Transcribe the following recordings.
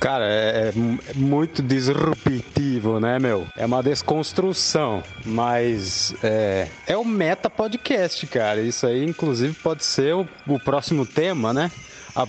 Cara, é, é muito disruptivo, né, meu? É uma desconstrução, mas é, é o meta podcast, cara. Isso aí, inclusive, pode ser o, o próximo tema, né?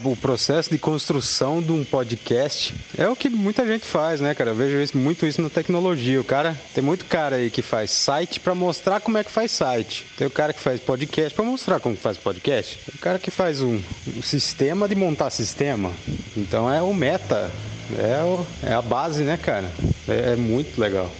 O processo de construção de um podcast é o que muita gente faz, né, cara? Eu vejo isso, muito isso na tecnologia. O cara tem muito cara aí que faz site para mostrar como é que faz site. Tem o cara que faz podcast para mostrar como faz podcast. Tem o cara que faz um, um sistema de montar sistema. Então é o meta, é, o, é a base, né, cara? É, é muito legal.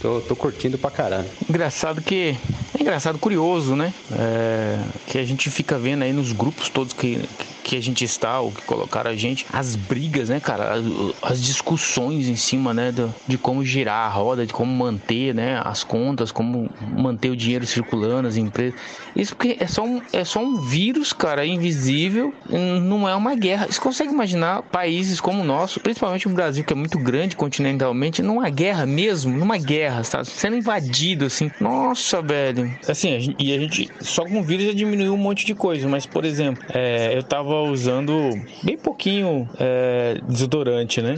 Tô, tô curtindo pra caralho. Engraçado que. É engraçado, curioso, né? É, que a gente fica vendo aí nos grupos todos que, que a gente está, ou que colocaram a gente, as brigas, né, cara? As, as discussões em cima, né, do, de como girar a roda, de como manter, né, as contas, como manter o dinheiro circulando, as empresas. Isso porque é só um, é só um vírus, cara, invisível, não é uma guerra. Você consegue imaginar países como o nosso, principalmente o Brasil, que é muito grande continentalmente, numa guerra mesmo, numa guerra, sabe? Sendo invadido, assim. Nossa, velho. Assim, a gente, e a gente, só com o vírus já diminuiu um monte de coisa, mas, por exemplo, é, eu tava usando bem pouquinho é, desodorante, né?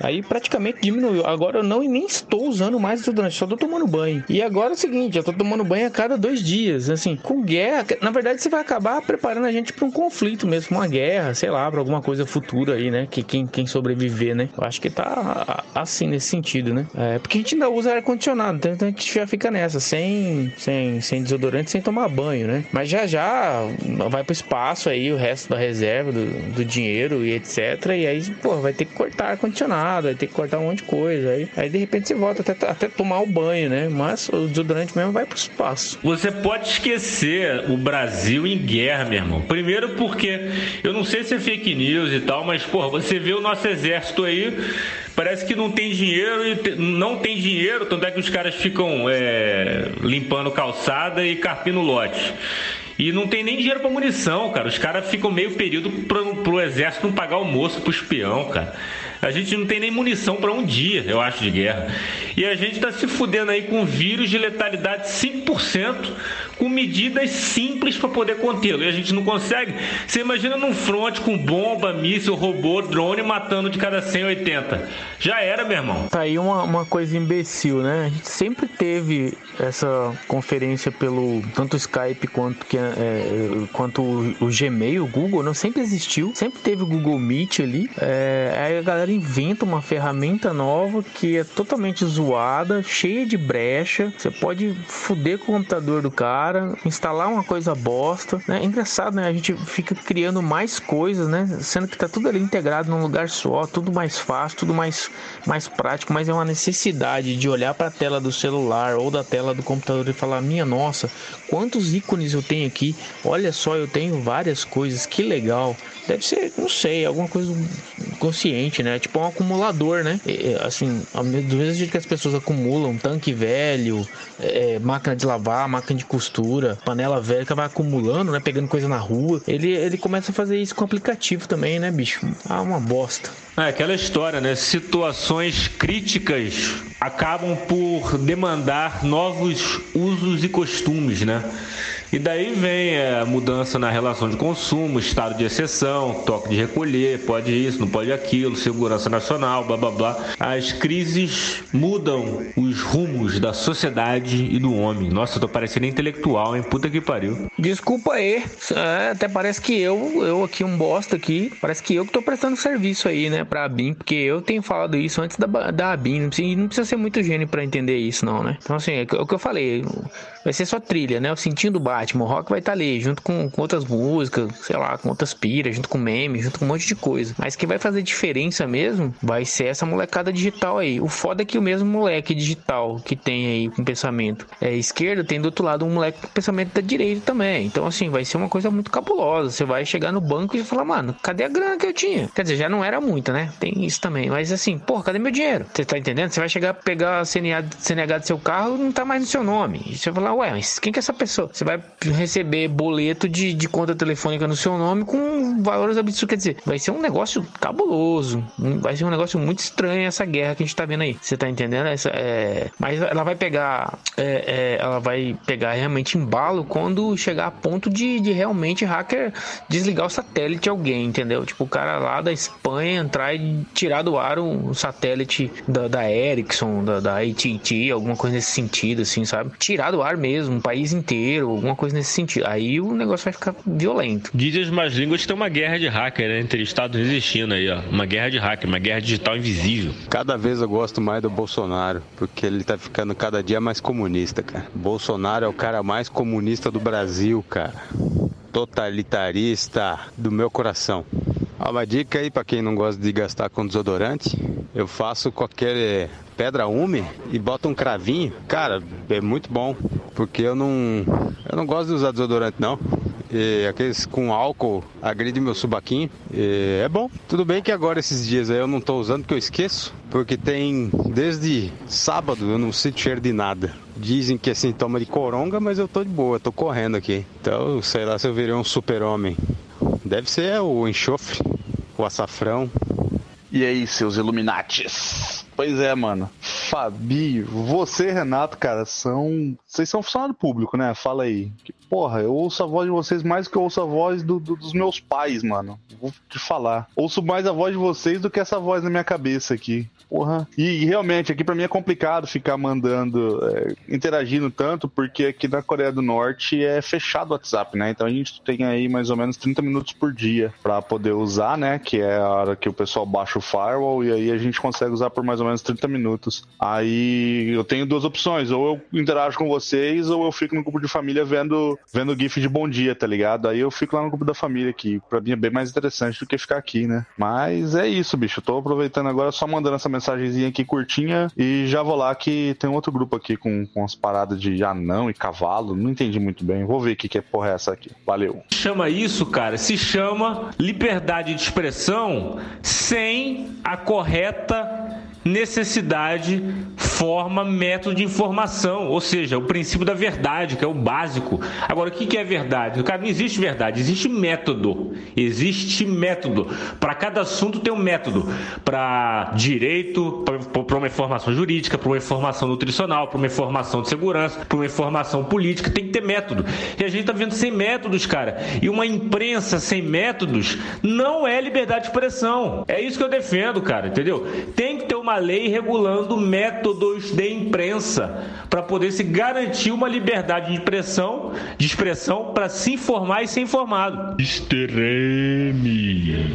Aí praticamente diminuiu. Agora eu não nem estou usando mais desodorante, só tô tomando banho. E agora é o seguinte, eu tô tomando banho a cada dois dias. Assim, com guerra, na verdade você vai acabar preparando a gente para um conflito mesmo, uma guerra, sei lá, para alguma coisa futura aí, né? Que quem, quem sobreviver, né? Eu acho que tá assim nesse sentido, né? É, porque a gente ainda usa ar-condicionado, então a gente já fica nessa, sem, sem, sem desodorante, sem tomar banho, né? Mas já já vai pro espaço aí o resto da reserva, do, do dinheiro e etc. E aí, pô, vai ter que cortar ar-condicionado vai ter que cortar um monte de coisa. Aí, aí de repente você volta até, até tomar o banho, né? Mas o desodorante mesmo vai pro espaço. Você pode esquecer o Brasil em guerra, meu irmão. Primeiro porque eu não sei se é fake news e tal, mas, porra, você vê o nosso exército aí parece que não tem dinheiro e não tem dinheiro, tanto é que os caras ficam é, limpando calçada e carpindo lote. E não tem nem dinheiro para munição, cara. Os caras ficam meio período pro, pro exército não pagar almoço pro espião, cara. A gente não tem nem munição para um dia, eu acho, de guerra. E a gente está se fudendo aí com vírus de letalidade 5%, com medidas simples para poder contê-lo. E a gente não consegue. Você imagina num front com bomba, míssil, robô, drone matando de cada 180. Já era, meu irmão. Tá aí uma, uma coisa imbecil, né? A gente sempre teve essa conferência pelo tanto Skype quanto, que, é, é quanto o, o, Gmail, o Google, não sempre existiu. Sempre teve o Google Meet ali. É, aí a galera inventa uma ferramenta nova que é totalmente zoada, cheia de brecha. Você pode fuder com o computador do cara, instalar uma coisa bosta. Né? É engraçado, né? A gente fica criando mais coisas, né? Sendo que tá tudo ali integrado num lugar só, tudo mais fácil, tudo mais, mais prático, mas é uma necessidade de olhar para a tela do celular ou da tela do computador e falar: minha nossa, quantos ícones eu tenho aqui? Olha só, eu tenho várias coisas, que legal. Deve ser, não sei, alguma coisa consciente, né? Tipo um acumulador, né? E, assim, do mesmo jeito que as pessoas acumulam tanque velho, é, máquina de lavar, máquina de costura, panela velha que vai acumulando, né? Pegando coisa na rua. Ele, ele começa a fazer isso com aplicativo também, né, bicho? Ah, uma bosta. É aquela história, né? Situações críticas acabam por demandar novos usos e costumes, né? E daí vem a mudança na relação de consumo, estado de exceção, toque de recolher, pode isso, não pode aquilo, segurança nacional, blá blá blá. As crises mudam os rumos da sociedade e do homem. Nossa, eu tô parecendo intelectual, hein? Puta que pariu. Desculpa aí. É, até parece que eu, eu aqui, um bosta aqui, parece que eu que tô prestando serviço aí, né, pra BIM, porque eu tenho falado isso antes da, da BIM. Não precisa, não precisa ser muito gênio para entender isso, não, né? Então, assim, é o que eu falei. Vai ser só trilha, né? O sentindo bar Batman. O rock vai estar tá ali, junto com, com, outras músicas, sei lá, com outras piras, junto com memes, junto com um monte de coisa. Mas que vai fazer diferença mesmo vai ser essa molecada digital aí. O foda é que o mesmo moleque digital que tem aí com pensamento é esquerda, tem do outro lado um moleque com pensamento da direita também. Então, assim, vai ser uma coisa muito cabulosa. Você vai chegar no banco e falar, mano, cadê a grana que eu tinha? Quer dizer, já não era muita, né? Tem isso também. Mas assim, porra, cadê meu dinheiro? Você tá entendendo? Você vai chegar pegar a CNH, CNH do seu carro não tá mais no seu nome. E você vai falar, ué, mas quem que é essa pessoa? Você vai receber boleto de, de conta telefônica no seu nome com valores absurdos. Quer dizer, vai ser um negócio cabuloso. Vai ser um negócio muito estranho essa guerra que a gente tá vendo aí. Você tá entendendo? Essa, é... Mas ela vai pegar. É, é, ela vai pegar realmente embalo quando chegar a ponto de, de realmente hacker desligar o satélite de alguém, entendeu? Tipo, o cara lá da Espanha entrar e tirar do ar um satélite da, da Ericsson, da, da AT&T, alguma coisa nesse sentido, assim, sabe? Tirar do ar mesmo, um país inteiro, alguma coisa nesse sentido. Aí o negócio vai ficar violento. Dizem as más línguas que tem uma guerra de hacker né, entre Estados Unidos e China aí, ó. Uma guerra de hacker, uma guerra digital invisível. Cada vez eu gosto mais do Bolsonaro, porque ele tá ficando cada dia mais comunista, cara. Bolsonaro é o cara mais comunista do Brasil, cara. Totalitarista do meu coração. Uma dica aí para quem não gosta de gastar com desodorante, eu faço qualquer pedra ume e boto um cravinho. Cara, é muito bom, porque eu não eu não gosto de usar desodorante não. E aqueles com álcool agride meu subaquinho. E é bom. Tudo bem que agora esses dias aí eu não tô usando porque eu esqueço, porque tem desde sábado eu não sinto cheiro de nada. Dizem que é sintoma de coronga, mas eu tô de boa, tô correndo aqui. Então, sei lá se eu virei um super-homem. Deve ser o enxofre, o açafrão. E aí, seus Illuminates? Pois é, mano. Fabi, você, Renato, cara, são. Vocês são funcionário público, né? Fala aí. Porra, eu ouço a voz de vocês mais que eu ouço a voz do, do, dos meus pais, mano. Vou te falar. Ouço mais a voz de vocês do que essa voz na minha cabeça aqui. Porra. E, e realmente, aqui para mim é complicado ficar mandando, é, interagindo tanto, porque aqui na Coreia do Norte é fechado o WhatsApp, né? Então a gente tem aí mais ou menos 30 minutos por dia para poder usar, né? Que é a hora que o pessoal baixa o firewall e aí a gente consegue usar por mais ou menos 30 minutos. Aí eu tenho duas opções, ou eu interajo com vocês, ou eu fico no grupo de família vendo, vendo GIF de bom dia, tá ligado? Aí eu fico lá no grupo da família, que pra mim é bem mais interessante do que ficar aqui, né? Mas é isso, bicho. Tô aproveitando agora só mandando essa mensagenzinha aqui curtinha e já vou lá que tem outro grupo aqui com, com as paradas de anão e cavalo. Não entendi muito bem. Vou ver o que, que é porra é essa aqui. Valeu. Chama isso, cara, se chama liberdade de expressão sem a correta necessidade, forma, método de informação, ou seja, o princípio da verdade, que é o básico. Agora, o que é verdade? Cara, não existe verdade, existe método. Existe método. Para cada assunto tem um método. Para direito, para uma informação jurídica, para uma informação nutricional, para uma informação de segurança, para uma informação política, tem que ter método. E a gente está vendo sem métodos, cara. E uma imprensa sem métodos não é liberdade de expressão. É isso que eu defendo, cara, entendeu? Tem que ter uma lei regulando métodos de imprensa para poder se garantir uma liberdade de expressão, de expressão para se informar e ser informado. Estereme.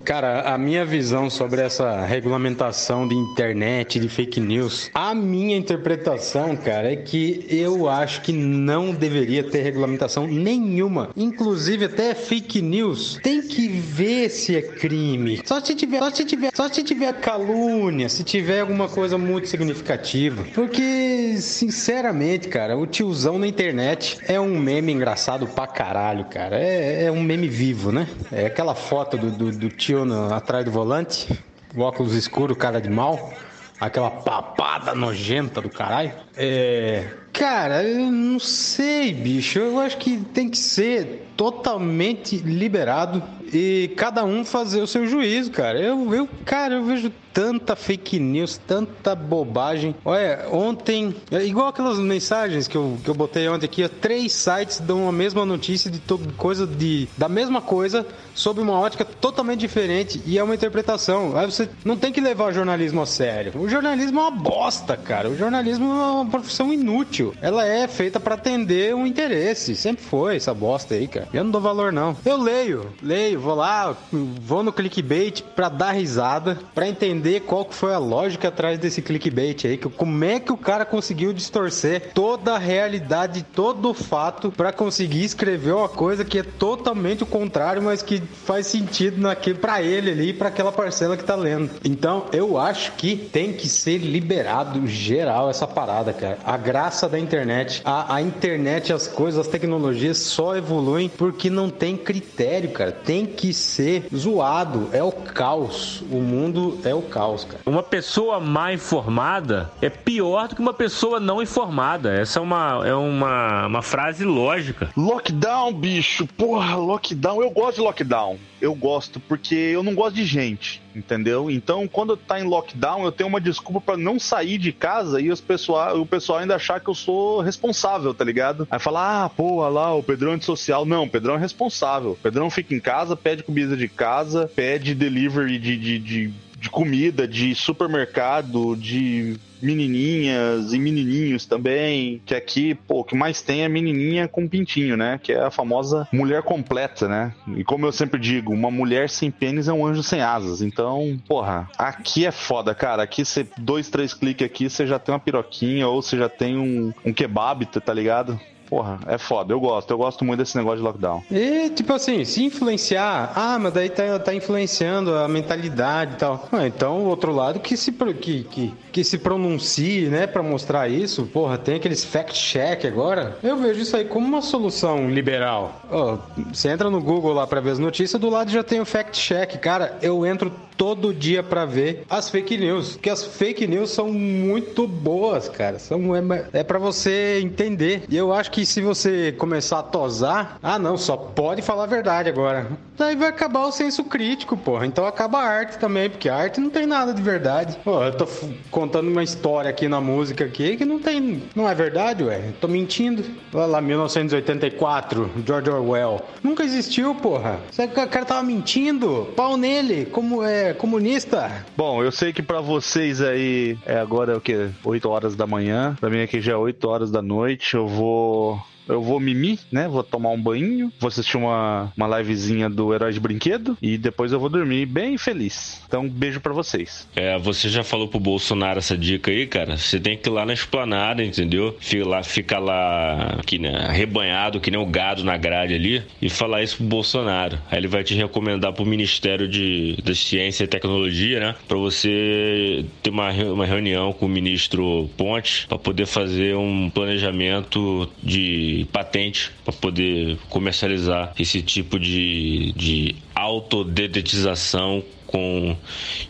Cara, a minha visão sobre essa regulamentação de internet, de fake news, a minha interpretação, cara, é que eu acho que não deveria ter regulamentação nenhuma. Inclusive até fake news tem que ver se é crime. Só se tiver, só se tiver, só se tiver calúnia, se tiver alguma coisa muito significativa. Porque, sinceramente, cara, o tiozão na internet é um meme engraçado pra caralho, cara. É, é um meme vivo, né? É aquela foto do, do, do tio no, atrás do volante, o óculos escuro, cara de mal. Aquela papada nojenta do caralho. É. Cara, eu não sei, bicho. Eu acho que tem que ser totalmente liberado e cada um fazer o seu juízo, cara. Eu, eu cara, eu vejo tanta fake news, tanta bobagem. Olha, ontem, é igual aquelas mensagens que eu, que eu botei ontem aqui, três sites dão a mesma notícia de coisa de da mesma coisa sob uma ótica totalmente diferente e é uma interpretação. Aí você não tem que levar o jornalismo a sério. O jornalismo é uma bosta, cara. O jornalismo é uma profissão inútil. Ela é feita para atender um interesse. Sempre foi essa bosta aí, cara. Eu não dou valor não. Eu leio, leio, vou lá, vou no clickbait para dar risada, para entender qual que foi a lógica atrás desse clickbait aí, que como é que o cara conseguiu distorcer toda a realidade, todo o fato para conseguir escrever uma coisa que é totalmente o contrário, mas que faz sentido naquele para ele ali, para aquela parcela que tá lendo. Então, eu acho que tem que ser liberado geral essa parada, cara. A graça da internet. A, a internet, as coisas, as tecnologias só evoluem porque não tem critério, cara. Tem que ser zoado. É o caos. O mundo é o caos, cara. Uma pessoa mal informada é pior do que uma pessoa não informada. Essa é uma, é uma, uma frase lógica. Lockdown, bicho. Porra, lockdown. Eu gosto de lockdown. Eu gosto porque eu não gosto de gente, entendeu? Então, quando tá em lockdown, eu tenho uma desculpa para não sair de casa e os pessoal, o pessoal ainda achar que eu sou responsável, tá ligado? Aí falar, ah, pô, lá, o Pedrão é antissocial. Não, o Pedrão é responsável. O Pedrão fica em casa, pede comida de casa, pede delivery de, de, de de comida, de supermercado, de menininhas e menininhos também, que aqui, pô, o que mais tem é menininha com pintinho, né? Que é a famosa mulher completa, né? E como eu sempre digo, uma mulher sem pênis é um anjo sem asas. Então, porra, aqui é foda, cara. Aqui você, dois, três cliques aqui, você já tem uma piroquinha ou você já tem um, um kebab, tá ligado? Porra, é foda. Eu gosto, eu gosto muito desse negócio de lockdown. E, tipo assim, se influenciar, ah, mas daí tá, tá influenciando a mentalidade e tal. Ah, então, o outro lado que se, que, que, que se pronuncie, né, pra mostrar isso. Porra, tem aqueles fact-check agora. Eu vejo isso aí como uma solução liberal. Oh, você entra no Google lá pra ver as notícias, do lado já tem o fact-check. Cara, eu entro todo dia para ver as fake news, que as fake news são muito boas, cara. São é, é para você entender. E eu acho que se você começar a tosar, ah não, só pode falar a verdade agora. Daí vai acabar o senso crítico, porra. Então acaba a arte também, porque a arte não tem nada de verdade. Pô, eu tô contando uma história aqui na música aqui que não tem, não é verdade, ué. Tô mentindo. Olha lá, 1984, George Orwell. Nunca existiu, porra. O cara tava mentindo. Pau nele, como é comunista. Bom, eu sei que para vocês aí é agora o que? 8 horas da manhã. Pra mim aqui já é 8 horas da noite. Eu vou Oh. Eu vou mimir, né? Vou tomar um banho, vou assistir uma, uma livezinha do Herói de Brinquedo e depois eu vou dormir bem feliz. Então, um beijo para vocês. É, você já falou pro Bolsonaro essa dica aí, cara? Você tem que ir lá na esplanada, entendeu? Fica lá, fica lá que, né, rebanhado, que nem o gado na grade ali, e falar isso pro Bolsonaro. Aí ele vai te recomendar pro Ministério de, da Ciência e Tecnologia, né? Pra você ter uma, uma reunião com o ministro Ponte para poder fazer um planejamento de patente para poder comercializar esse tipo de, de autodedetização com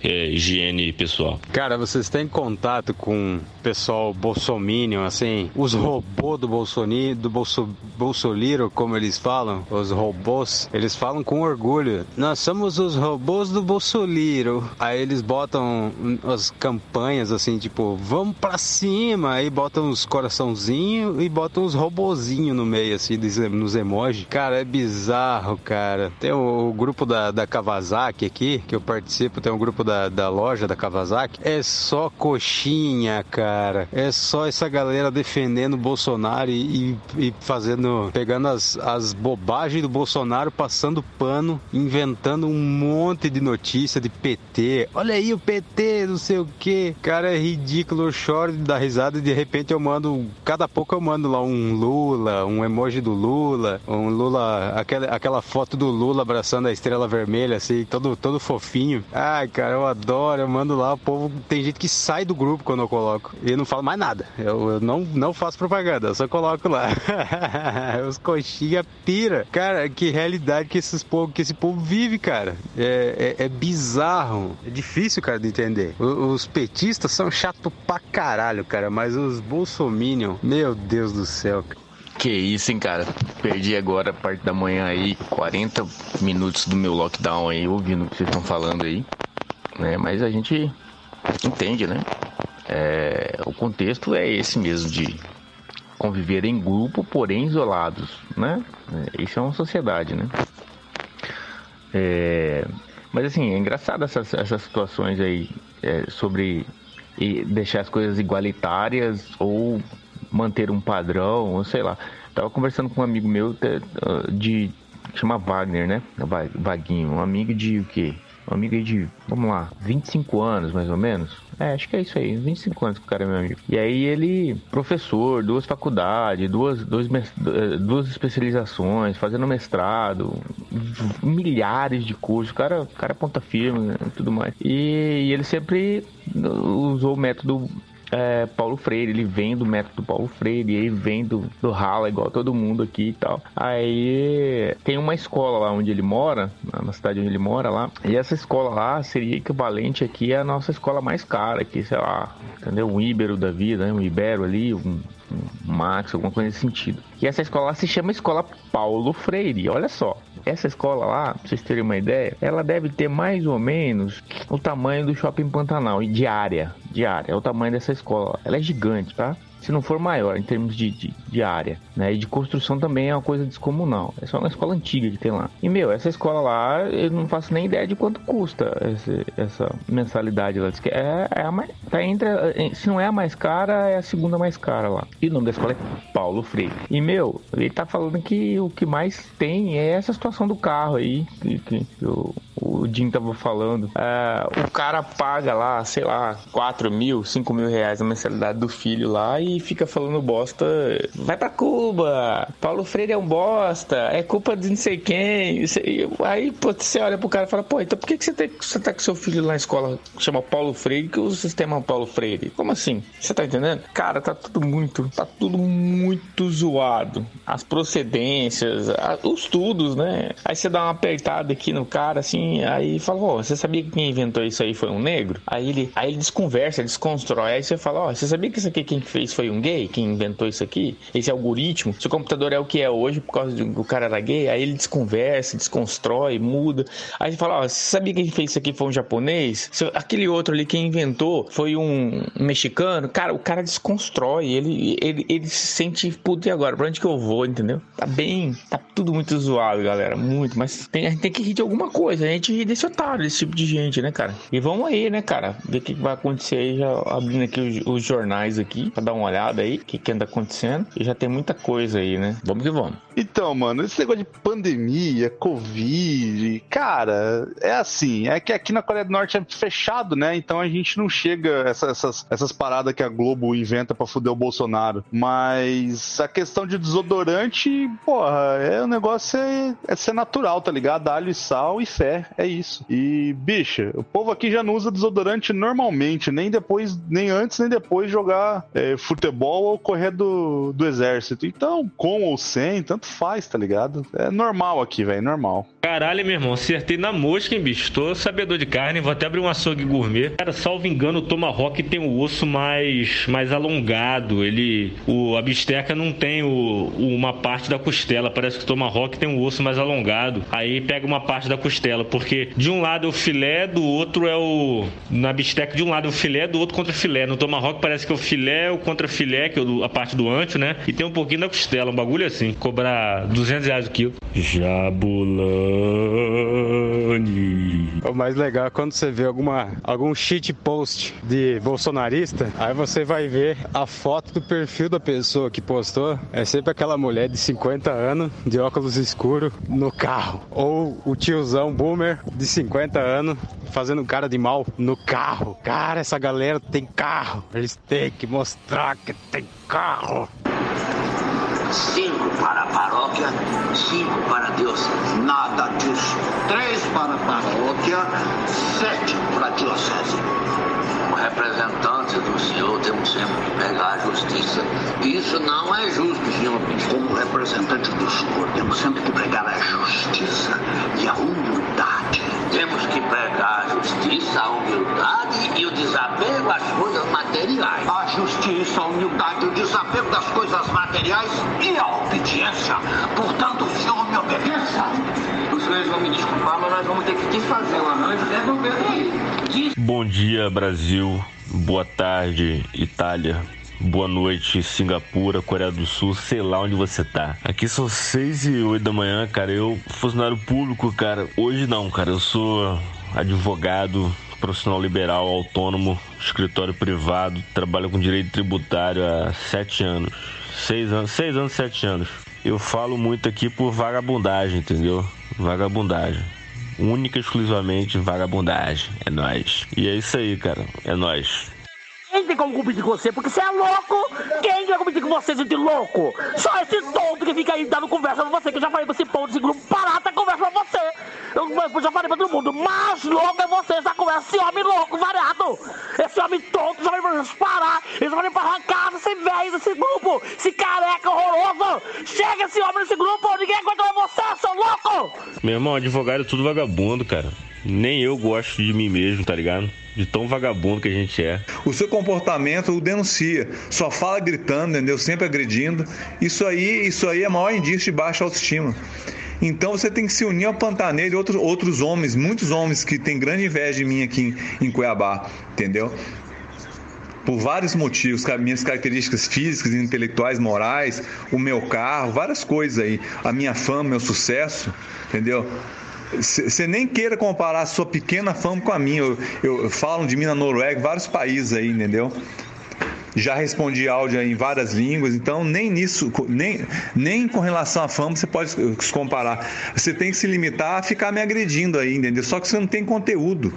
é, higiene pessoal. Cara, vocês têm contato com pessoal bolsominion, assim, os robôs do Bolsonaro, do Bolso, Bolsoliro, como eles falam, os robôs, eles falam com orgulho. Nós somos os robôs do Bolsoliro. Aí eles botam as campanhas assim, tipo, vamos pra cima, aí botam os coraçãozinhos e botam os robozinhos no meio, assim, nos emojis. Cara, é bizarro, cara. Tem o, o grupo da, da Kawasaki aqui, que eu participo, tem um grupo da, da loja da Kawasaki, é só coxinha, cara. É só essa galera defendendo o Bolsonaro e, e fazendo, pegando as, as bobagens do Bolsonaro, passando pano, inventando um monte de notícia de PT. Olha aí o PT, não sei o que. Cara, é ridículo. Eu choro da risada e de repente eu mando, cada pouco eu mando lá um Lula, um emoji do Lula, um Lula, aquela, aquela foto do Lula abraçando a estrela vermelha, assim, todo, todo fofinho Ai, cara, eu adoro, eu mando lá, o povo. Tem gente que sai do grupo quando eu coloco. E eu não falo mais nada. Eu, eu não, não faço propaganda, eu só coloco lá. Os coxinha pira. Cara, que realidade que esses povo, que esse povo vive, cara. É, é, é bizarro. É difícil, cara, de entender. Os, os petistas são chato pra caralho, cara. Mas os bolsominion, meu Deus do céu, cara. Que isso, hein, cara. Perdi agora a parte da manhã aí, 40 minutos do meu lockdown aí, ouvindo o que vocês estão falando aí. Né? Mas a gente entende, né? É, o contexto é esse mesmo de conviver em grupo, porém isolados, né? É, isso é uma sociedade, né? É, mas assim, é engraçado essas, essas situações aí é, sobre deixar as coisas igualitárias ou manter um padrão, ou sei lá. Tava conversando com um amigo meu de. chama Wagner, né? Vaguinho. Um amigo de o quê? Um amigo de, vamos lá, 25 anos mais ou menos. É, acho que é isso aí, 25 anos que o cara é meu amigo. E aí ele, professor, duas faculdades, duas, dois, eh, duas especializações, fazendo mestrado, milhares de cursos, o cara, cara é ponta firme né, tudo mais. E, e ele sempre usou o método é, Paulo Freire, ele vem do método Paulo Freire, ele vem do, do rala igual todo mundo aqui e tal. Aí tem uma escola lá onde ele mora, na cidade onde ele mora lá, e essa escola lá seria equivalente aqui à nossa escola mais cara, aqui, sei lá, entendeu? Um Ibero da vida, né? um Ibero ali, um Max, alguma coisa nesse sentido. E essa escola se chama Escola Paulo Freire. Olha só, essa escola lá, pra vocês terem uma ideia, ela deve ter mais ou menos o tamanho do Shopping Pantanal, de área, de área, é o tamanho dessa escola. Ela é gigante, tá? Se não for maior em termos de, de, de, área, né? E de construção também é uma coisa descomunal. É só uma escola antiga que tem lá. E, meu, essa escola lá, eu não faço nem ideia de quanto custa essa, essa mensalidade lá. É, é a mais, tá entre, se não é a mais cara, é a segunda mais cara lá. E o nome da escola é Paulo Freire. E, meu, ele tá falando que o que mais tem é essa situação do carro aí, que, que, o Jim tava falando. É, o cara paga lá, sei lá, 4 mil, 5 mil reais a mensalidade do filho lá e fica falando bosta. Vai pra Cuba, Paulo Freire é um bosta, é culpa de não sei quem. Aí pô, você olha pro cara e fala, pô, então por que, que você, tem, você tá com seu filho lá na escola chama Paulo Freire que o sistema é Paulo Freire? Como assim? Você tá entendendo? Cara, tá tudo muito, tá tudo muito zoado. As procedências, os estudos, né? Aí você dá uma apertada aqui no cara, assim, aí fala, você sabia que quem inventou isso aí foi um negro? Aí ele, aí ele desconversa, desconstrói. Aí você fala, ó, você sabia que isso aqui quem fez foi foi um gay quem inventou isso aqui? Esse algoritmo? Se o computador é o que é hoje por causa de o cara era gay, aí ele desconversa, desconstrói, muda. Aí você fala, ó, sabia que quem fez isso aqui foi um japonês? Aquele outro ali quem inventou foi um mexicano? Cara, o cara desconstrói, ele, ele, ele se sente, puto, e agora? Pra onde que eu vou, entendeu? Tá bem, tá tudo muito zoado, galera, muito, mas tem, a gente tem que rir de alguma coisa, a gente ri desse otário, desse tipo de gente, né, cara? E vamos aí, né, cara, ver o que vai acontecer aí, já abrindo aqui os, os jornais aqui, pra dar uma olhada aí, o que, que anda acontecendo. E já tem muita coisa aí, né? Vamos que vamos. Então, mano, esse negócio de pandemia, Covid, cara, é assim, é que aqui na Coreia do Norte é fechado, né? Então a gente não chega essa, essas, essas paradas que a Globo inventa pra fuder o Bolsonaro. Mas a questão de desodorante, porra, é o negócio é, é ser natural, tá ligado? Alho e sal e fé, é isso. E, bicha, o povo aqui já não usa desodorante normalmente, nem depois, nem antes, nem depois de jogar é, futebol ou correr do, do exército. Então, com ou sem, tanto faz, tá ligado? É normal aqui, velho, normal. Caralho, meu irmão, acertei na mosca, hein, bicho? Tô sabedor de carne, vou até abrir um açougue gourmet. Cara, salvo engano, o tomahawk tem o osso mais, mais alongado. Ele. O, a bisteca não tem o, uma parte da costela. Parece que o tomahawk tem um osso mais alongado. Aí pega uma parte da costela, porque de um lado é o filé, do outro é o. Na bisteca, de um lado é o filé, do outro contra filé. No tomahawk parece que é o filé, o contra filé, que é a parte do ancho, né? E tem um pouquinho da costela, um bagulho assim. Cobrar 200 reais o quilo. Jabulani. O mais legal é quando você vê alguma, algum shit post de bolsonarista, aí você vai ver a foto do perfil da pessoa que postou. É sempre aquela mulher de 50 anos, de óculos escuros, no carro. Ou o tiozão boomer de 50 anos, fazendo cara de mal no carro. Cara, essa galera tem carro. Eles têm que mostrar que tem carro. Cinco para a paróquia, paróquia, sete para a diocese. Como representantes do Senhor, temos sempre que pegar a justiça. Isso não é justo, Senhor. Como representantes do Senhor, temos sempre que pregar a justiça e a humildade. Temos que pregar a justiça, a humildade e o desapego às coisas materiais. A justiça, a humildade, o desapego das coisas materiais e a obediência. Portanto, o Senhor me obedeça. Senhores vão me desculpar, mas nós vamos ter que fazer um arranjo e governo aí. Bom dia, Brasil. Boa tarde, Itália. Boa noite, Singapura, Coreia do Sul, sei lá onde você tá. Aqui são 6 e 8 da manhã, cara. Eu, funcionário público, cara. Hoje não, cara. Eu sou advogado, profissional liberal, autônomo, escritório privado, trabalho com direito tributário há 7 anos. 6 anos, 6 anos, 7 anos. Eu falo muito aqui por vagabundagem, entendeu? Vagabundagem. Única e exclusivamente vagabundagem. É nós. E é isso aí, cara. É nós. Quem tem como competir com você? Porque você é louco! Quem vai competir com você, gente louco? Só esse tonto que fica aí dando conversa pra você, que eu já falei pra esse ponto, esse grupo parar, tá conversa pra você! Eu já falei pra todo mundo, mais louco é você, essa conversa, esse homem louco, variado. Esse homem tonto, já vai parar, eles vão pra arrancar esse velho desse grupo, esse careca horroroso. Chega esse homem nesse grupo, ninguém aguenta você, seu louco. Meu irmão, advogado é tudo vagabundo, cara. Nem eu gosto de mim mesmo, tá ligado? De tão vagabundo que a gente é. O seu comportamento o denuncia. Só fala gritando, entendeu? Sempre agredindo. Isso aí, isso aí é maior indício de baixa autoestima. Então você tem que se unir ao Pantaneiro e outros, outros homens, muitos homens que têm grande inveja de mim aqui em, em Cuiabá, entendeu? Por vários motivos, minhas características físicas, intelectuais, morais, o meu carro, várias coisas aí, a minha fama, meu sucesso, entendeu? Você nem queira comparar a sua pequena fama com a minha. Eu, eu, falo de mim na Noruega, vários países aí, entendeu? Já respondi áudio em várias línguas, então nem nisso, nem, nem com relação à fama você pode se comparar. Você tem que se limitar a ficar me agredindo aí, entendeu? Só que você não tem conteúdo.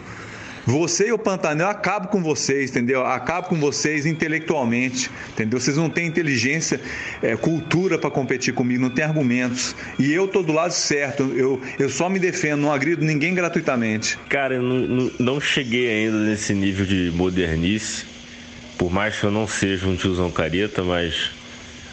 Você e o Pantanal acabam com vocês, entendeu? Acabam com vocês intelectualmente, entendeu? Vocês não têm inteligência, é, cultura para competir comigo, não tem argumentos. E eu tô do lado certo, eu, eu só me defendo, não agrido ninguém gratuitamente. Cara, eu não, não cheguei ainda nesse nível de modernice, por mais que eu não seja um tiozão careta, mas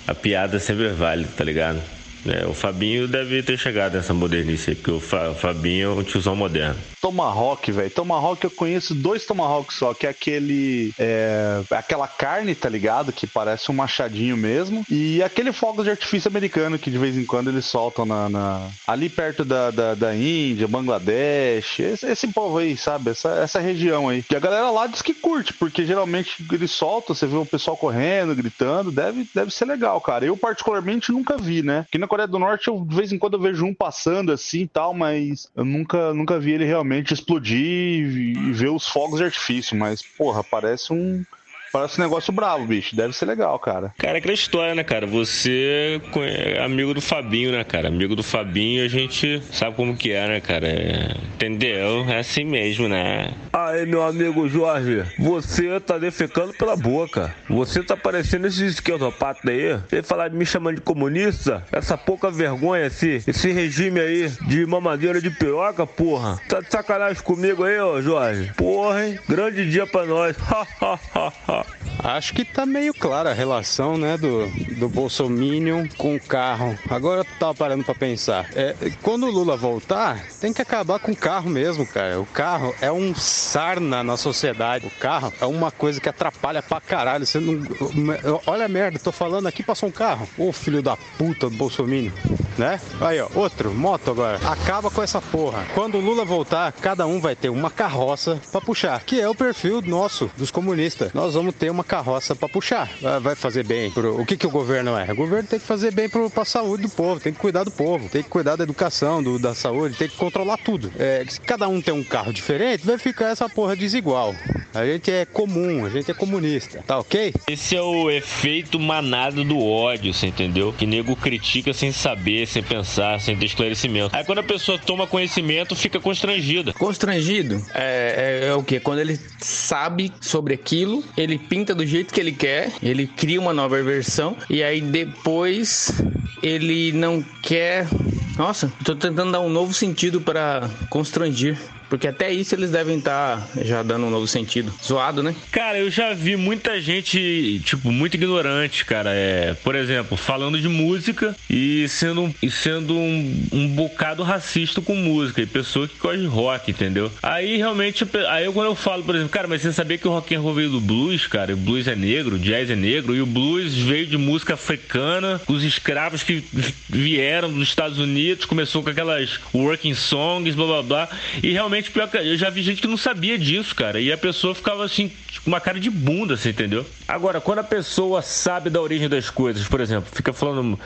a piada sempre é válida, tá ligado? É, o Fabinho deve ter chegado nessa modernice aí, porque o, Fa, o Fabinho é um tiozão moderno. Tomahawk, velho. Tomahawk eu conheço dois Tomahawks só, que é aquele. É, aquela carne, tá ligado? Que parece um machadinho mesmo. E aquele fogo de artifício americano que de vez em quando eles soltam na, na ali perto da, da, da, Índia, Bangladesh. Esse, esse, povo aí, sabe? Essa, essa região aí. Que a galera lá diz que curte, porque geralmente eles soltam, você vê o pessoal correndo, gritando. Deve, deve ser legal, cara. Eu, particularmente, nunca vi, né? Aqui na Coreia do Norte, eu, de vez em quando eu vejo um passando assim e tal, mas eu nunca, nunca vi ele realmente explodir e ver os fogos de artifício, mas, porra, parece um. Parece um negócio bravo, bicho. Deve ser legal, cara. Cara, aquela história, né, cara? Você é amigo do Fabinho, né, cara? Amigo do Fabinho, a gente sabe como que é, né, cara? É... Entendeu? É assim mesmo, né? Aí, meu amigo Jorge, você tá defecando pela boca. Você tá parecendo esses esquerdopatas aí. Você falar de me chamando de comunista, essa pouca vergonha, esse, esse regime aí de mamadeira de piroca, porra. Tá de sacanagem comigo aí, ó, Jorge? Porra, hein? Grande dia pra nós. Acho que tá meio clara a relação, né, do, do Bolsominion com o carro. Agora eu tava parando pra pensar. É, quando o Lula voltar, tem que acabar com o carro mesmo, cara. O carro é um sarna na sociedade. O carro é uma coisa que atrapalha pra caralho. Você não... Olha a merda, tô falando aqui, passou um carro. Ô filho da puta do Bolsominion, né? Aí, ó, outro, moto agora. Acaba com essa porra. Quando o Lula voltar, cada um vai ter uma carroça pra puxar, que é o perfil nosso, dos comunistas. Nós vamos ter uma carroça para puxar. Vai fazer bem. Pro... O que, que o governo é? O governo tem que fazer bem para a saúde do povo, tem que cuidar do povo, tem que cuidar da educação, do, da saúde, tem que controlar tudo. É, se cada um tem um carro diferente, vai ficar essa porra desigual. A gente é comum, a gente é comunista, tá ok? Esse é o efeito manado do ódio, você entendeu? Que nego critica sem saber, sem pensar, sem ter esclarecimento. Aí quando a pessoa toma conhecimento, fica constrangida. Constrangido é, é, é o que? Quando ele sabe sobre aquilo, ele pinta do jeito que ele quer, ele cria uma nova versão e aí depois ele não quer. Nossa, tô tentando dar um novo sentido para constranger. Porque até isso eles devem estar tá já dando um novo sentido. Zoado, né? Cara, eu já vi muita gente, tipo, muito ignorante, cara. É, por exemplo, falando de música e sendo, e sendo um, um bocado racista com música. E pessoa que gosta de rock, entendeu? Aí realmente, aí eu, quando eu falo, por exemplo, cara, mas você sabia que o rock and roll veio do blues, cara? O blues é negro, o jazz é negro. E o blues veio de música africana, os escravos que vieram dos Estados Unidos, começou com aquelas working songs, blá blá blá. E realmente pior que eu já vi gente que não sabia disso, cara. E a pessoa ficava assim, com uma cara de bunda, você entendeu? Agora, quando a pessoa sabe da origem das coisas, por exemplo, fica falando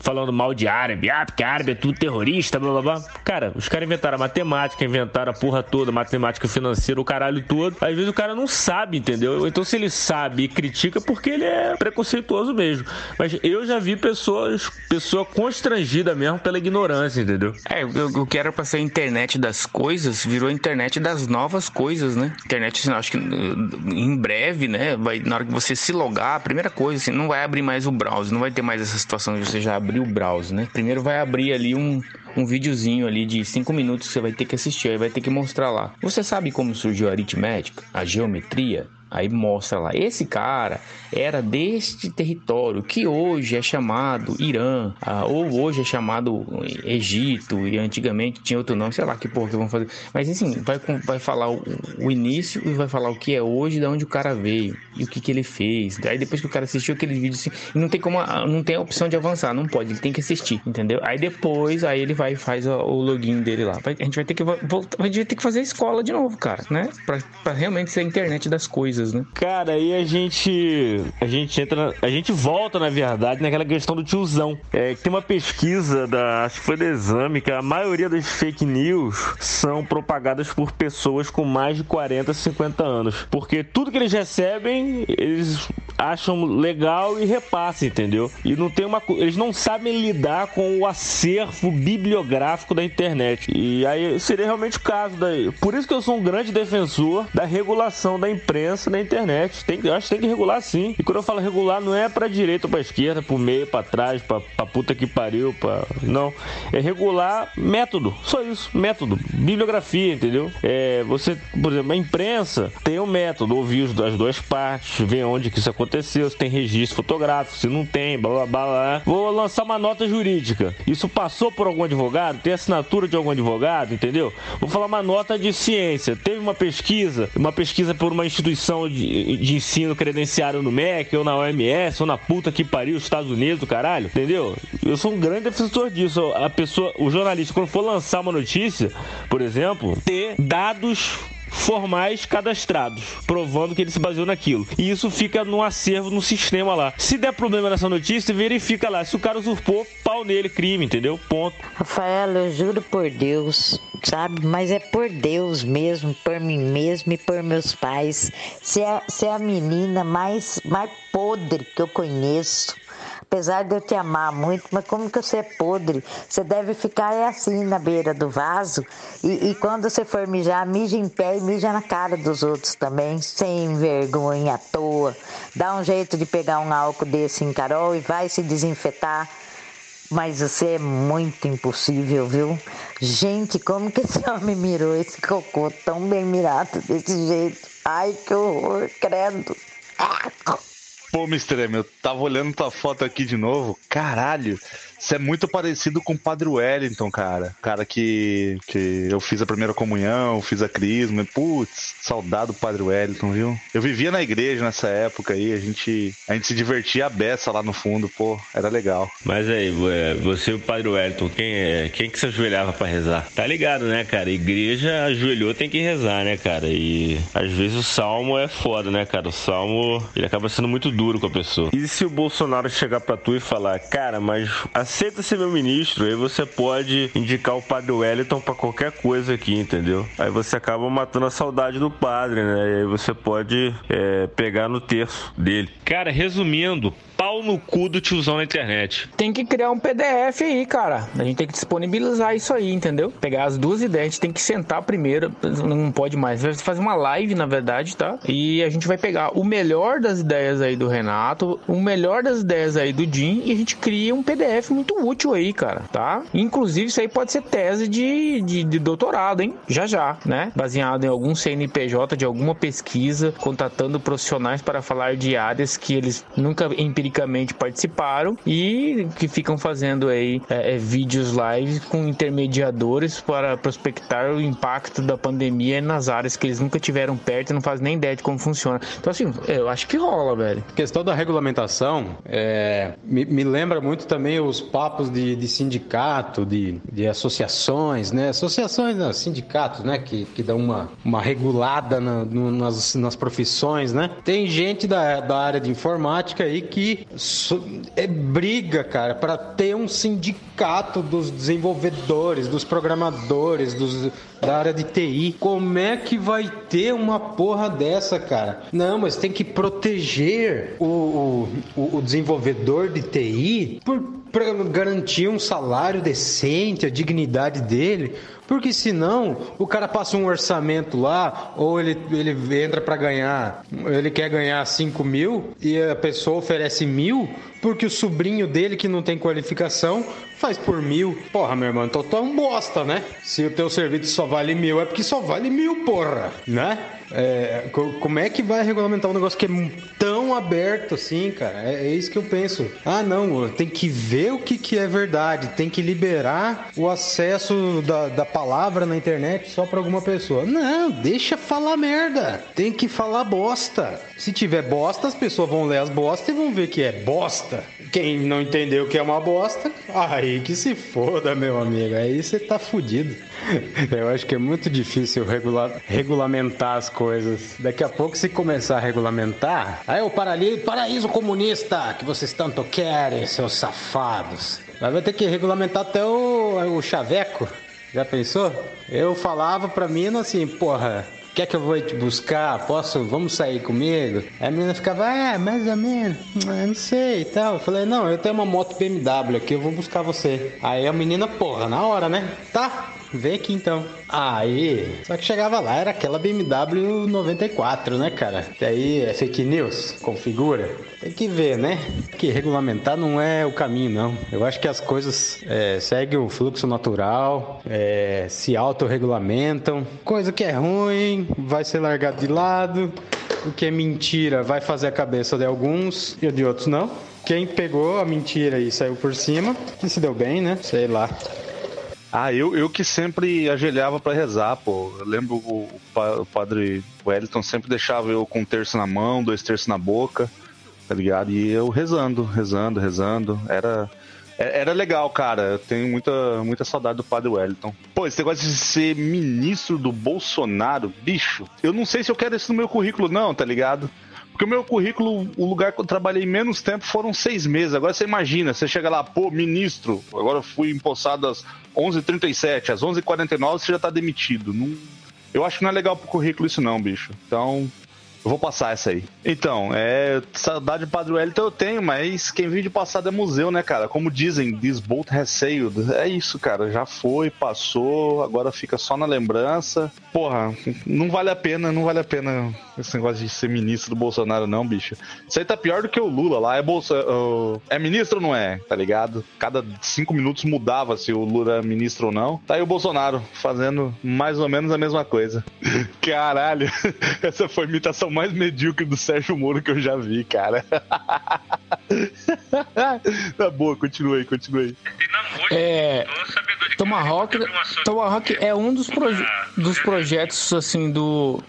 falando mal de árabe, ah, porque árabe é tudo terrorista, blá blá blá. Cara, os caras inventaram a matemática, inventaram a porra toda, matemática financeira, o caralho todo. Às vezes o cara não sabe, entendeu? Então se ele sabe e critica, porque ele é preconceituoso mesmo. Mas eu já vi pessoas, pessoa constrangida mesmo pela ignorância, entendeu? É, o que era pra ser a internet das coisas virou a internet das novas coisas, né? Internet, assim, acho que em breve, né? Vai, na hora que você se logar, a primeira coisa, assim, não vai abrir mais o browser, não vai ter mais essa situação de você já abrir abrir o browser, né? Primeiro vai abrir ali um, um videozinho ali de 5 minutos que você vai ter que assistir, aí vai ter que mostrar lá. Você sabe como surgiu a aritmética, a geometria? Aí mostra lá, esse cara era deste território que hoje é chamado Irã, ah, ou hoje é chamado Egito, e antigamente tinha outro nome, sei lá que porra que vão fazer. Mas assim, vai, vai falar o, o, início e vai falar o que é hoje, de onde o cara veio e o que, que ele fez. Aí depois que o cara assistiu aquele vídeo assim, não tem como, não tem a opção de avançar, não pode, ele tem que assistir, entendeu? Aí depois, aí ele vai e faz o, o login dele lá. A gente vai ter que voltar, a gente vai ter que fazer a escola de novo, cara, né? Pra, pra realmente ser a internet das coisas coisas, né? Cara, aí a gente a gente entra, a gente volta na verdade naquela questão do tiozão. É, tem uma pesquisa da, acho que foi da Exame, que a maioria das fake news são propagadas por pessoas com mais de 40, 50 anos, porque tudo que eles recebem, eles acham legal e repassam, entendeu? E não tem uma eles não sabem lidar com o acervo bibliográfico da internet. E aí seria realmente o caso daí. Por isso que eu sou um grande defensor da regulação da imprensa na internet. Tem, acho que tem que regular sim. E quando eu falo regular, não é pra direita ou pra esquerda, pro meio, pra trás, pra puta que pariu, pra. Não. É regular método. Só isso. Método. Bibliografia, entendeu? É, você, por exemplo, a imprensa tem um método, ouvir as duas partes, ver onde que isso aconteceu, se tem registro fotográfico, se não tem, blá blá blá. Vou lançar uma nota jurídica. Isso passou por algum advogado? Tem assinatura de algum advogado, entendeu? Vou falar uma nota de ciência. Teve uma pesquisa, uma pesquisa por uma instituição de, de ensino credenciado no MEC, ou na OMS, ou na puta que pariu, os Estados Unidos, caralho, entendeu? Eu sou um grande defensor disso. A pessoa, o jornalista, quando for lançar uma notícia, por exemplo, ter dados formais cadastrados, provando que ele se baseou naquilo. E isso fica no acervo, no sistema lá. Se der problema nessa notícia, verifica lá. Se o cara usurpou, pau nele, crime, entendeu? Ponto. Rafael, eu juro por Deus, sabe? Mas é por Deus mesmo, por mim mesmo e por meus pais. Você é, você é a menina mais, mais podre que eu conheço apesar de eu te amar muito, mas como que você é podre? Você deve ficar é assim na beira do vaso e, e, quando você for mijar, mija em pé e mija na cara dos outros também, sem vergonha à toa. Dá um jeito de pegar um álcool desse em Carol e vai se desinfetar. Mas você é muito impossível, viu? Gente, como que esse homem mirou esse cocô tão bem mirado desse jeito? Ai, que horror, credo. Ah. Pô, Mr. M, eu tava olhando tua foto aqui de novo. Caralho, você é muito parecido com o Padre Wellington, cara. Cara que, que eu fiz a primeira comunhão, fiz a crisma. Putz, saudade do Padre Wellington, viu? Eu vivia na igreja nessa época aí, a gente, a gente se divertia a beça lá no fundo, pô, era legal. Mas aí, é, você e o Padre Wellington, quem, é, quem que se ajoelhava para rezar? Tá ligado, né, cara? Igreja ajoelhou, tem que rezar, né, cara? E às vezes o salmo é foda, né, cara? O salmo, ele acaba sendo muito duro com a pessoa. E se o Bolsonaro chegar pra tu e falar, cara, mas aceita ser meu ministro, aí você pode indicar o padre Wellington para qualquer coisa aqui, entendeu? Aí você acaba matando a saudade do padre, né? E aí você pode é, pegar no terço dele. Cara, resumindo, pau no cu do tiozão na internet. Tem que criar um PDF aí, cara. A gente tem que disponibilizar isso aí, entendeu? Pegar as duas ideias, a gente tem que sentar primeiro, não pode mais. Vai fazer uma live, na verdade, tá? E a gente vai pegar o melhor das ideias aí do Renato, o melhor das ideias aí do Jim e a gente cria um PDF muito útil aí, cara, tá? Inclusive, isso aí pode ser tese de, de, de doutorado, hein? Já já, né? Baseado em algum CNPJ de alguma pesquisa, contatando profissionais para falar de áreas que eles nunca empiricamente publicamente participaram e que ficam fazendo aí é, é, vídeos live com intermediadores para prospectar o impacto da pandemia nas áreas que eles nunca tiveram perto e não fazem nem ideia de como funciona. Então, assim, eu acho que rola, velho. A questão da regulamentação é, me, me, lembra muito também os papos de, de sindicato, de, de associações, né? Associações, não, sindicatos, né? Que, que dão uma, uma regulada na, no, nas, nas profissões, né? Tem gente da, da área de informática aí que é briga, cara, para ter um sindicato dos desenvolvedores, dos programadores, dos, da área de TI. Como é que vai ter uma porra dessa, cara? Não, mas tem que proteger o, o, o desenvolvedor de TI por para garantir um salário decente, a dignidade dele, porque senão o cara passa um orçamento lá, ou ele, ele entra para ganhar, ele quer ganhar 5 mil e a pessoa oferece mil, porque o sobrinho dele que não tem qualificação faz por mil. Porra, meu irmão, então tu é um bosta, né? Se o teu serviço só vale mil, é porque só vale mil, porra, né? É, como é que vai regulamentar um negócio que é tão aberto assim, cara? É, é, isso que eu penso. Ah, não, tem que ver o que, que é verdade, tem que liberar o acesso da, da palavra na internet só para alguma pessoa. Não, deixa falar merda. Tem que falar bosta. Se tiver bosta, as pessoas vão ler as bostas e vão ver que é bosta. Quem não entendeu que é uma bosta, aí que se foda, meu amigo. Aí você tá fudido. Eu acho que é muito difícil regular, regulamentar as coisas. Daqui a pouco, se começar a regulamentar, aí o paraíso comunista que vocês tanto querem, seus safados. Mas vai ter que regulamentar até o, o chaveco. Já pensou? Eu falava pra mina assim, porra, quer que eu vou te buscar? Posso? Vamos sair comigo? Aí a menina ficava, é, mais ou menos, não sei e tal. Eu falei, não, eu tenho uma moto BMW aqui, eu vou buscar você. Aí a menina, porra, na hora, né? Tá, Vem aqui então. Aí, só que chegava lá, era aquela BMW 94, né, cara? E aí é fake news, configura. Tem que ver, né? Que regulamentar não é o caminho, não. Eu acho que as coisas é, seguem o fluxo natural, é, se autorregulamentam. Coisa que é ruim vai ser largado de lado. O que é mentira vai fazer a cabeça de alguns e de outros não. Quem pegou a mentira e saiu por cima, que se deu bem, né? Sei lá. Ah, eu, eu que sempre ajoelhava para rezar, pô. Eu lembro o, o, padre Wellington sempre deixava eu com um terço na mão, dois terços na boca, tá ligado? E eu rezando, rezando, rezando. Era, é, era legal, cara. Eu tenho muita, muita saudade do padre Wellington. Pô, esse negócio de ser ministro do Bolsonaro, bicho, eu não sei se eu quero isso no meu currículo, não, tá ligado? Porque o meu currículo, o lugar que eu trabalhei menos tempo foram seis meses. Agora você imagina, você chega lá, pô, ministro, agora eu fui empossado às 11h37, às 11h49 você já tá demitido. Não... Eu acho que não é legal pro currículo isso não, bicho. Então, eu vou passar essa aí. Então, é. Saudade do Padre Wellington eu tenho, mas quem vive de passado é museu, né, cara? Como dizem, has sailed. É isso, cara. Já foi, passou, agora fica só na lembrança. Porra, não vale a pena, não vale a pena esse negócio de ser ministro do Bolsonaro, não, bicho. Isso aí tá pior do que o Lula lá. É, bolsa, uh, é ministro ou não é? Tá ligado? Cada cinco minutos mudava se o Lula é ministro ou não. Tá aí o Bolsonaro fazendo mais ou menos a mesma coisa. Caralho, essa foi a imitação mais medíocre do Sérgio Moro que eu já vi, cara. tá boa, continua aí, continua aí. É. Tomahawk, Tomahawk é um dos, proje dos projetos assim do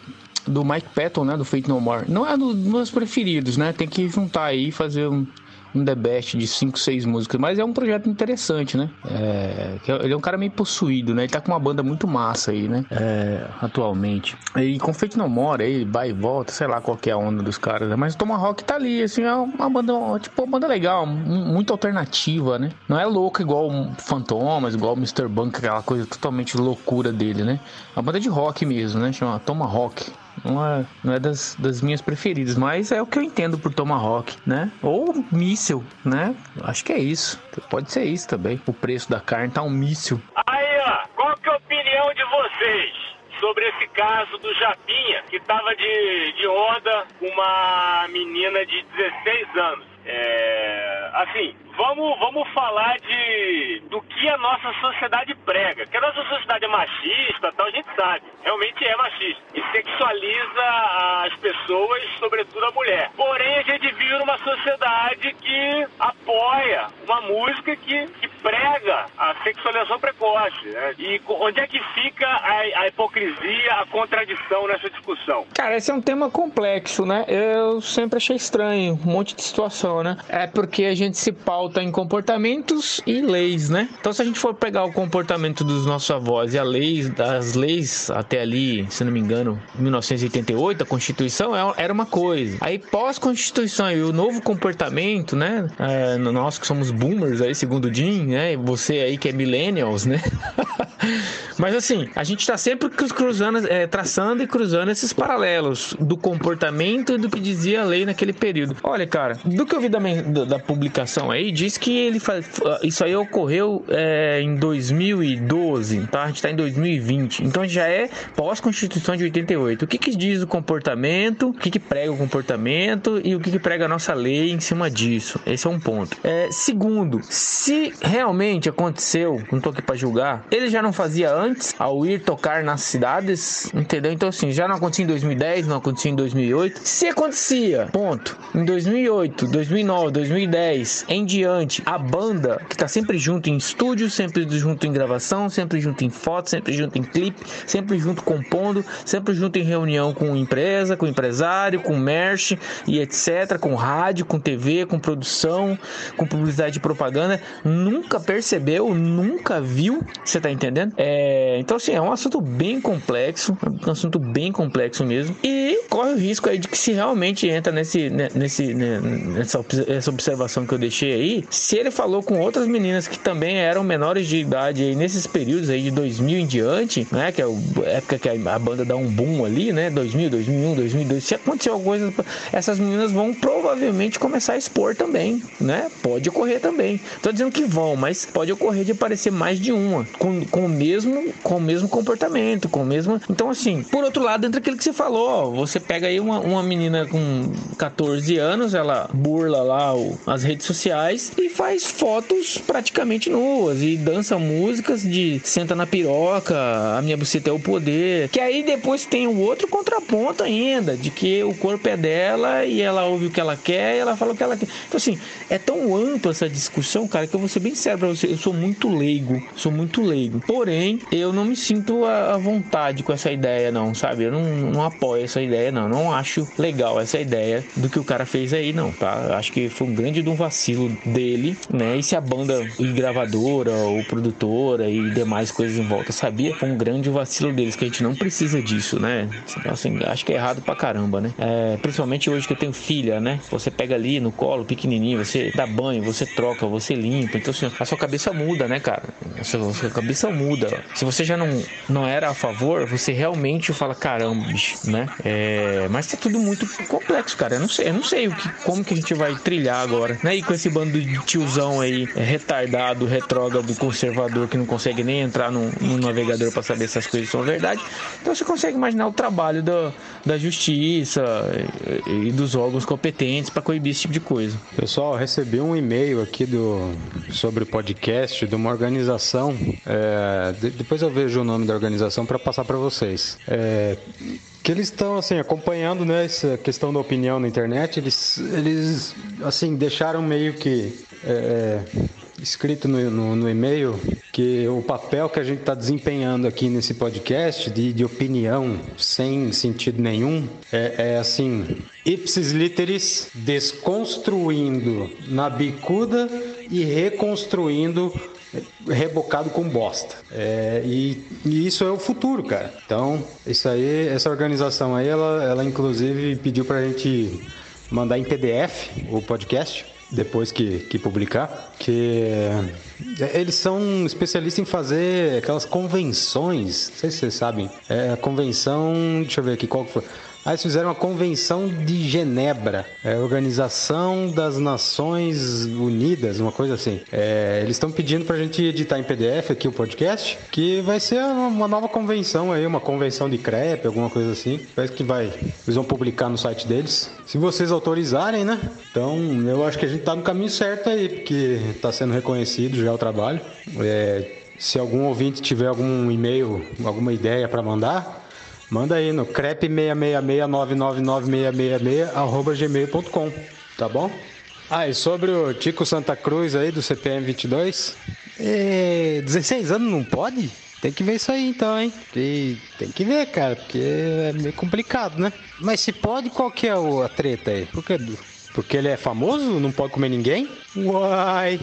do Mike Patton, né, do Fate No More. Não é um dos meus preferidos, né? Tem que juntar aí e fazer um, um The Best de 5, 6 músicas, mas é um projeto interessante, né? É, ele é um cara meio possuído, né? Ele tá com uma banda muito massa aí, né? É, atualmente. E com Fate No More aí, vai e volta, sei lá qual é a onda dos caras, né? Mas o Tomahawk tá ali, assim, é uma banda, tipo, uma banda legal, muito alternativa, né? Não é louca igual o Fantomas, igual o Mr. Bunk, aquela coisa totalmente loucura dele, né? É uma banda de rock mesmo, né? Chama Tomahawk. Não é, não é das, das minhas preferidas, mas é o que eu entendo por Tomahawk, né? Ou míssil, né? Acho que é isso. Pode ser isso também. O preço da carne tá um míssil. Aí, ó, qual que é a opinião de vocês? sobre esse caso do Japinha, que tava de, de onda com uma menina de 16 anos. É, assim, vamos, vamos falar de do que a nossa sociedade prega. Que a nossa sociedade é machista, tal, a gente sabe. Realmente é machista. E sexualiza as pessoas, sobretudo a mulher. Porém, a gente vive numa sociedade que apoia uma música que, que prega a sexualização precoce. Né? E onde é que fica a, a hipocrisia, a contradição nessa discussão? Cara, esse é um tema complexo, né? Eu sempre achei estranho, um monte de situação, É porque a gente se pauta em comportamentos e leis, né? Então, se a gente for pegar o comportamento dos nossos avós e a lei, das leis até ali, se não me engano, 1988, a Constituição é, era uma coisa. Aí, pós-Constituição e o novo comportamento, né? É, nós que somos boomers aí, segundo o Jim, né? Você aí que é millennials, né? Mas assim, a gente tá sempre cruzando, é, traçando e cruzando esses paralelos do comportamento e do que dizia a lei naquele período. Olha, cara, do que eu vi da, da publicação aí, diz que ele faz, isso aí ocorreu é, em 2012, tá? A gente tá em 2020. Então já é pós-constituição de 88. O que que diz o comportamento? O que que prega o comportamento e o que que prega a nossa lei em cima disso? Esse é um ponto. É, segundo, se realmente aconteceu, não tô aqui para julgar, ele já não fazia antes ao ir tocar nas cidades, entendeu? Então assim, já não acontecia em 2010, não acontecia em 2008. Se acontecia, ponto. Em 2008, 2009, 2010 em diante, a banda que tá sempre junto em estúdio, sempre junto em gravação, sempre junto em foto, sempre junto em clipe, sempre junto compondo, sempre junto em reunião com empresa, com empresário, com merch e etc, com rádio, com TV, com produção, com publicidade e propaganda, nunca percebeu, nunca viu, você tá entendendo? É, então assim, é um assunto bem complexo, um assunto bem complexo mesmo, e corre o risco aí de que se realmente entra nesse, nesse, nessa observação que eu deixei aí, se ele falou com outras meninas que também eram menores de idade aí nesses períodos aí de 2000 em diante, né, que é a época que a banda dá um boom ali, né, 2000, 2001, 2002, se aconteceu alguma coisa, essas meninas vão provavelmente começar a expor também, né, pode ocorrer também. Tô dizendo que vão, mas pode ocorrer de aparecer mais de uma, com, com o mesmo com o mesmo comportamento, com o mesmo. Então, assim, por outro lado, entra aquilo que você falou, ó, você pega aí uma, uma menina com 14 anos, ela burla lá o, as redes sociais e faz fotos praticamente nuas e dança músicas de senta na piroca, a minha buceta é o poder. Que aí depois tem o outro contraponto ainda, de que o corpo é dela e ela ouve o que ela quer e ela fala o que ela quer. Então, assim, é tão ampla essa discussão, cara, que eu vou ser bem sério pra você. Eu sou muito leigo, sou muito leigo. Porém, eu não me sinto à vontade com essa ideia, não, sabe? Eu não, não apoio essa ideia, não. Não acho legal essa ideia do que o cara fez aí, não, tá? Acho que foi um grande de um vacilo dele, né? E se a banda e gravadora, ou produtora e demais coisas em volta sabia, foi um grande vacilo deles, que a gente não precisa disso, né? Assim, acho que é errado pra caramba, né? É, principalmente hoje que eu tenho filha, né? Você pega ali no colo, pequenininho, você dá banho, você troca, você limpa. Então, assim, a sua cabeça muda, né, cara? A sua, a sua cabeça muda. Se você já não, não era a favor, você realmente fala, caramba, bicho, né? É, mas tá tudo muito complexo, cara. Eu não sei, eu não sei o que, como que a gente vai trilhar agora, né? E com esse bando de tiozão aí, é, retardado, retrógrado, conservador, que não consegue nem entrar no, navegador para saber se as coisas são verdade. Então você consegue imaginar o trabalho da, da justiça e, e dos órgãos competentes para coibir esse tipo de coisa. Pessoal, recebi um e-mail aqui do sobre podcast de uma organização. É, de, depois eu vejo o nome da organização para passar para vocês. É, que eles estão assim acompanhando né, essa questão da opinião na internet. Eles, eles assim deixaram meio que é, escrito no, no, no, e-mail que o papel que a gente está desempenhando aqui nesse podcast de, de opinião sem sentido nenhum é, é assim ipsis literis desconstruindo na bicuda e reconstruindo rebocado com bosta. É, e, e, isso é o futuro, cara. Então, isso aí, essa organização aí, ela, ela inclusive pediu pra gente mandar em PDF o podcast depois que, que publicar, que é, eles são especialistas em fazer aquelas convenções, não sei se vocês sabem, é convenção, deixa eu ver aqui qual foi, Aí eles fizeram a Convenção de Genebra, é, Organização das Nações Unidas, uma coisa assim. É, eles estão pedindo para a gente editar em PDF aqui o podcast, que vai ser uma nova convenção aí, uma convenção de CREP, alguma coisa assim. Parece que vai, eles vão publicar no site deles. Se vocês autorizarem, né? Então eu acho que a gente tá no caminho certo aí, porque está sendo reconhecido já o trabalho. É, se algum ouvinte tiver algum e-mail, alguma ideia para mandar, Manda aí no crepe66999966@gmail.com, tá bom? Ah, e sobre o Tico Santa Cruz aí do CPM 22, é, 16 anos não pode? Tem que ver isso aí então, hein? Tem, tem que ver, cara, porque é meio complicado, né? Mas se pode, qual que é a treta aí? Porque, porque ele é famoso, não pode comer ninguém? Uai!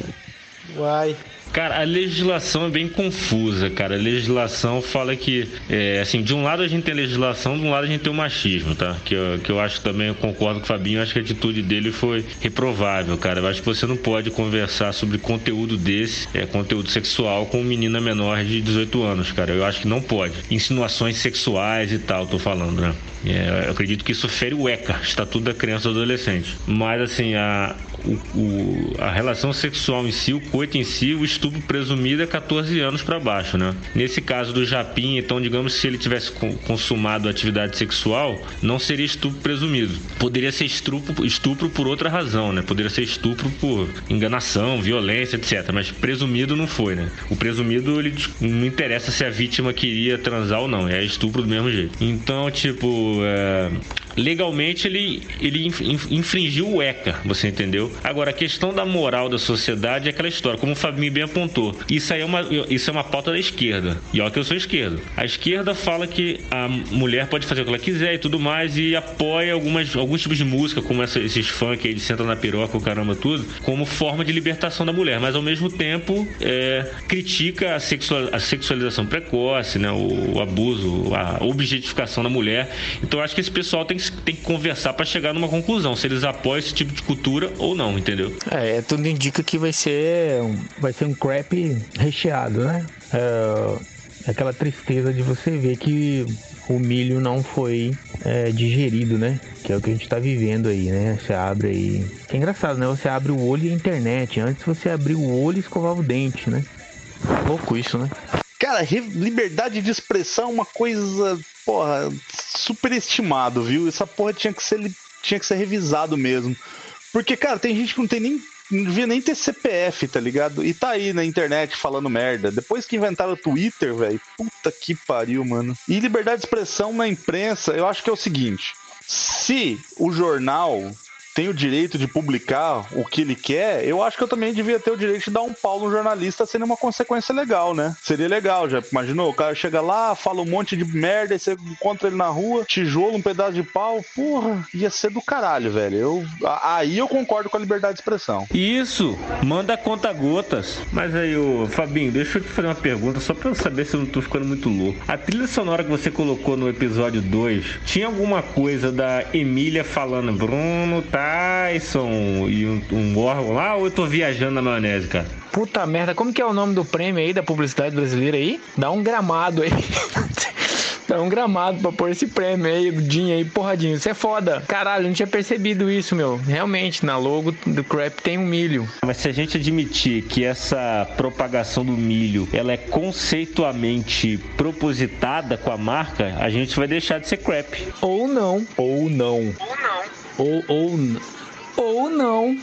Uai. Cara, a legislação é bem confusa, cara. A legislação fala que, é, assim, de um lado a gente tem legislação, de um lado a gente tem o machismo, tá? Que eu, que eu acho também, eu concordo com o Fabinho, acho que a atitude dele foi reprovável, cara. Eu acho que você não pode conversar sobre conteúdo desse, é, conteúdo sexual, com menina menor de 18 anos, cara. Eu acho que não pode. Insinuações sexuais e tal, tô falando, né? É, eu acredito que isso fere o ECA, Estatuto da Criança e do Adolescente. Mas, assim, a, o, o, a relação sexual em si, o coito em si, o estupro presumido é 14 anos para baixo, né? Nesse caso do Japim, então, digamos, se ele tivesse consumado atividade sexual, não seria estupro presumido. Poderia ser estupro, estupro por outra razão, né? Poderia ser estupro por enganação, violência, etc. Mas presumido não foi, né? O presumido, ele não interessa se a vítima queria transar ou não, é estupro do mesmo jeito. Então, tipo, é, legalmente ele, ele infringiu o ECA, você entendeu? Agora, a questão da moral da sociedade é aquela história, como o Fabinho bem apontou. Isso aí é uma, isso é uma pauta da esquerda. E olha que eu sou esquerda. A esquerda fala que a mulher pode fazer o que ela quiser e tudo mais e apoia algumas, alguns tipos de música, como essa, esses funk aí de senta na piroca, o caramba, tudo, como forma de libertação da mulher. Mas ao mesmo tempo é, critica a, sexual, a sexualização precoce, né? O, o abuso, a objetificação da mulher. Então acho que esse pessoal tem que tem que conversar para chegar numa conclusão, se eles apoiam esse tipo de cultura ou não, entendeu? É, tudo indica que vai ser, vai ser um crap recheado, né? É, aquela tristeza de você ver que o milho não foi é, digerido, né? Que é o que a gente tá vivendo aí, né? Você abre aí. É engraçado, né? Você abre o olho e a internet. Antes você abria o olho e escovava o dente, né? Louco isso, né? Cara, liberdade de expressão é uma coisa, porra, superestimado, viu? Essa porra tinha que ser, tinha que ser revisado mesmo. Porque, cara, tem gente que não tem nem. Não devia nem ter CPF, tá ligado? E tá aí na internet falando merda. Depois que inventaram o Twitter, velho, puta que pariu, mano. E liberdade de expressão na imprensa, eu acho que é o seguinte: se o jornal tem o direito de publicar o que ele quer, eu acho que eu também devia ter o direito de dar um pau no jornalista sendo uma consequência legal, né? Seria legal, já imaginou? O cara chega lá, fala um monte de merda, e você encontra ele na rua, tijolo, um pedaço de pau, porra, ia ser do caralho, velho. Eu, aí eu concordo com a liberdade de expressão. Isso, manda conta gotas. Mas aí, ô Fabinho, deixa eu te fazer uma pergunta só pra eu saber se eu não tô ficando muito louco. A trilha sonora que você colocou no episódio 2, tinha alguma coisa da Emília falando, Bruno, tá Tyson e um, um órgão lá ou eu tô viajando na maionese, cara? Puta merda, como que é o nome do prêmio aí da publicidade brasileira aí? Dá um gramado aí. Dá um gramado pra pôr esse prêmio aí, Dinho aí, porradinho. Isso é foda. Caralho, não tinha percebido isso, meu. Realmente, na logo do crap tem um milho. Mas se a gente admitir que essa propagação do milho, ela é conceitualmente propositada com a marca, a gente vai deixar de ser crap. Ou não. Ou não. Ou não. Ou, ou, ou não. Ou não.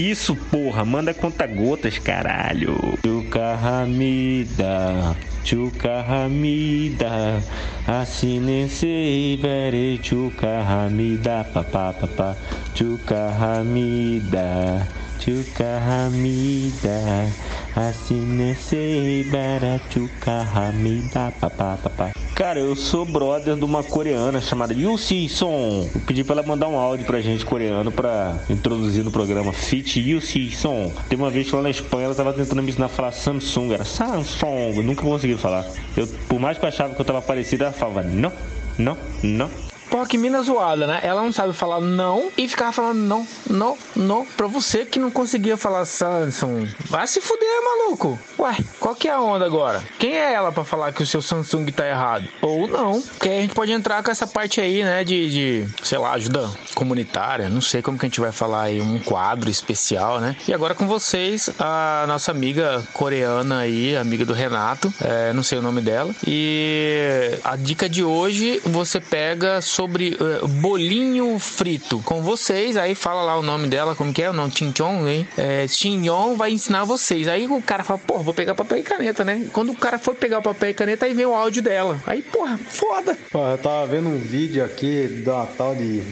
Isso, porra, manda conta gotas, caralho. Chuca Hamida, Chuca Hamida, Assinense Bere Chuca Hamida, papá, papá, Chuca Hamida. Chuka Hamida Assinese Barachuka Hamida papá, papá. Cara, eu sou brother de uma coreana chamada Yusi Son. Eu pedi pra ela mandar um áudio pra gente coreano pra introduzir no programa Fit Yusi Son. Teve uma vez lá na Espanha, ela tava tentando me ensinar a falar Samsung, era Samsung, eu nunca consegui falar. Eu, por mais que eu achava que eu tava parecida, ela falava não, não, não. Porra, que mina zoada, né? Ela não sabe falar não e ficava falando não, não, não. Pra você que não conseguia falar Samsung. Vai se fuder, maluco. Ué, qual que é a onda agora? Quem é ela pra falar que o seu Samsung tá errado? Ou não. Porque a gente pode entrar com essa parte aí, né? De, de sei lá, ajuda comunitária. Não sei como que a gente vai falar aí. Um quadro especial, né? E agora com vocês, a nossa amiga coreana aí, amiga do Renato. É, não sei o nome dela. E a dica de hoje, você pega sobre uh, bolinho frito com vocês. Aí fala lá o nome dela, como que é? O nome Chinchon, hein? É, Chinhon vai ensinar vocês. Aí o cara fala, pô, vou pegar papel e caneta, né? Quando o cara for pegar o papel e caneta, aí vem o áudio dela. Aí, porra, foda. Eu tava vendo um vídeo aqui da tal de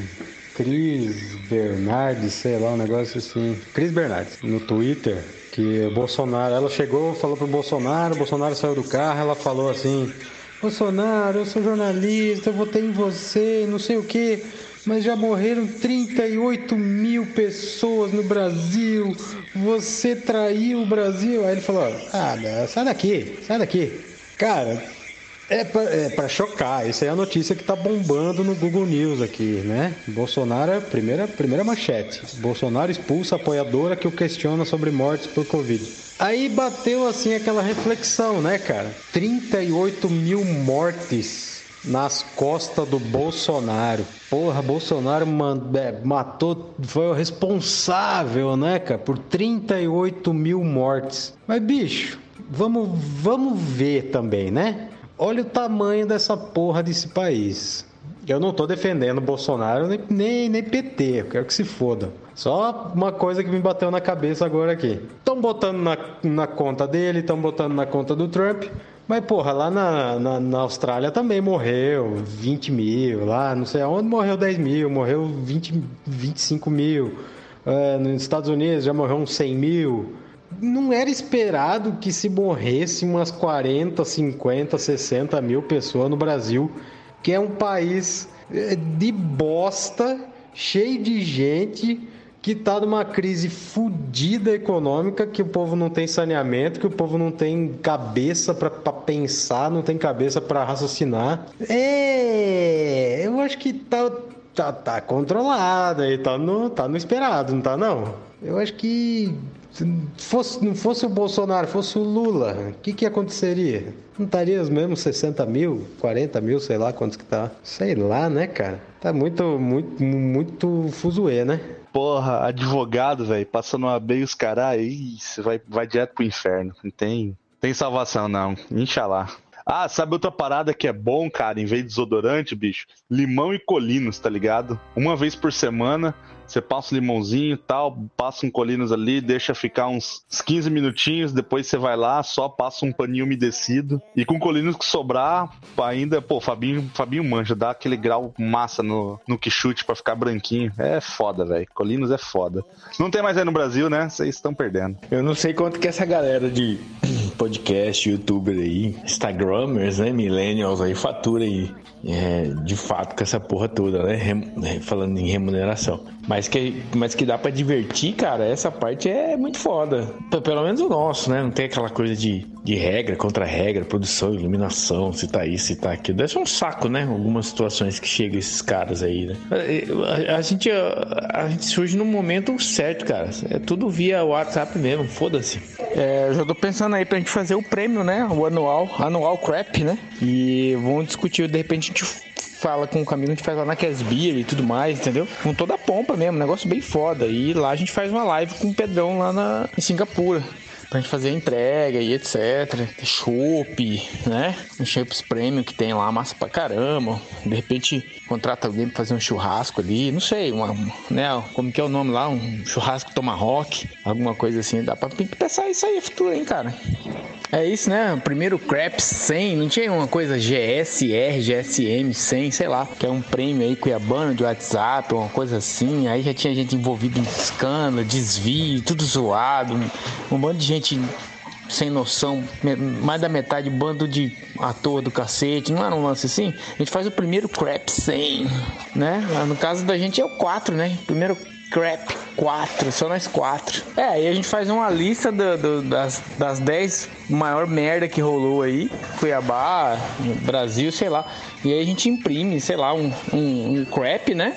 Cris Bernardes, sei lá, um negócio assim. Cris Bernardes, no Twitter, que o Bolsonaro, ela chegou, falou pro Bolsonaro, o Bolsonaro saiu do carro, ela falou assim: Bolsonaro, eu sou jornalista, eu votei em você, não sei o que. mas já morreram 38 mil pessoas no Brasil. Você traiu o Brasil. Aí ele falou: Ah, sai daqui, sai daqui. Cara, é pra, é chocar. Isso é a notícia que tá bombando no Google News aqui, né? Bolsonaro é primeira, primeira manchete. Bolsonaro expulsa apoiadora que o questiona sobre mortes por Covid. Aí bateu assim aquela reflexão, né, cara? 38 mil mortes nas costas do Bolsonaro. Porra, Bolsonaro é, matou, foi o responsável, né, cara, por 38 mil mortes. Mas, bicho, vamos, vamos ver também, né? Olha o tamanho dessa porra desse país. Eu não tô defendendo Bolsonaro nem, nem, nem PT, eu quero que se foda. Só uma coisa que me bateu na cabeça agora aqui. Estão botando na, na conta dele, estão botando na conta do Trump. Mas, porra, lá na, na, na, Austrália também morreu 20 mil, lá não sei aonde morreu 10 mil, morreu 20, 25 mil. É, nos Estados Unidos já morreu uns 100 mil. Não era esperado que se morresse umas 40, 50, 60 mil pessoas no Brasil, que é um país é, de bosta, cheio de gente que está numa crise fodida econômica, que o povo não tem saneamento, que o povo não tem cabeça para pensar, não tem cabeça para raciocinar. É, eu acho que tá, tá, tá controlado aí, tá no, tá no esperado, não tá não? Eu acho que se fosse, não fosse o Bolsonaro, fosse o Lula, o que, que aconteceria? Não estaria os mesmos 60 mil, 40 mil, sei lá quantos que tá. Sei lá, né, cara? Tá muito, muito, muito fuzuê, né? Porra, advogado, velho, passando uma bem os caras, você vai, vai direto pro inferno. Não tem, tem salvação, não. Inxalá. Ah, sabe outra parada que é bom, cara, em vez de desodorante, bicho? Limão e colinos, tá ligado? Uma vez por semana, você passa um limãozinho e tal, passa um colinos ali, deixa ficar uns 15 minutinhos, depois você vai lá, só passa um paninho umedecido. E com colinos que sobrar, ainda, pô, Fabinho, Fabinho manja, dá aquele grau massa no, no quichute pra ficar branquinho. É foda, velho. Colinos é foda. Não tem mais aí no Brasil, né? Vocês estão perdendo. Eu não sei quanto que essa galera de podcast, youtuber aí, instagramers, né, millennials aí, fatura aí. É, de fato, com essa porra toda, né? Rem, falando em remuneração. Mas que, mas que dá para divertir, cara, essa parte é muito foda. Pelo menos o nosso, né? Não tem aquela coisa de, de regra contra regra, produção, iluminação, se tá isso, se tá aquilo. Deve ser um saco, né? Algumas situações que chegam esses caras aí, né? A, a, a gente, a, a, gente surge no momento certo, cara. É tudo via WhatsApp mesmo, foda-se. É, eu já tô pensando aí pra gente fazer o prêmio, né? O anual, anual crap, né? E vamos discutir, de repente, a gente fala com o Camilo, a gente faz lá na Casbeer e tudo mais, entendeu? Com toda a pompa mesmo, negócio bem foda. E lá a gente faz uma live com o Pedrão lá na, em Singapura pra gente fazer entrega e etc. Chopp, né? Um Chopps Premium que tem lá, massa pra caramba. De repente contrata alguém pra fazer um churrasco ali, não sei, uma, né? Como que é o nome lá? Um churrasco Tomahawk, alguma coisa assim. Dá pra pensar isso aí futuro, hein, cara? É isso, né? Primeiro Craps 100, não tinha uma coisa GSR, GSM 100, sei lá, que é um prêmio aí cuiabano de WhatsApp, uma coisa assim. Aí já tinha gente envolvida em escândalo, desvio, tudo zoado, um, um bando de gente sem noção, mais da metade bando de ator do cacete, não era um lance assim? A gente faz o primeiro crap 100, né? No caso da gente é o 4, né? Primeiro crap 4, só nós quatro. É, aí a gente faz uma lista do, do, das, das 10 maior merda que rolou aí, Cuiabá, Brasil, sei lá. E aí a gente imprime, sei lá, um, um, um crap, né?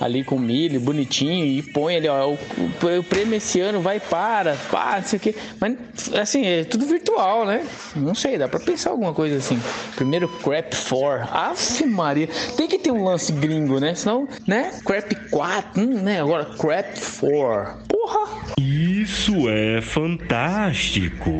Ali com milho, bonitinho, e põe ali, ó, o, o, o prêmio esse ano vai para, para, não sei o quê. Mas, assim, é tudo virtual, né? Não sei, dá pra pensar alguma coisa assim. Primeiro Crap 4. Ave Maria. Tem que ter um lance gringo, né? Senão, né? Crap 4, hum, né? Agora Crap 4. Porra! Isso é fantástico.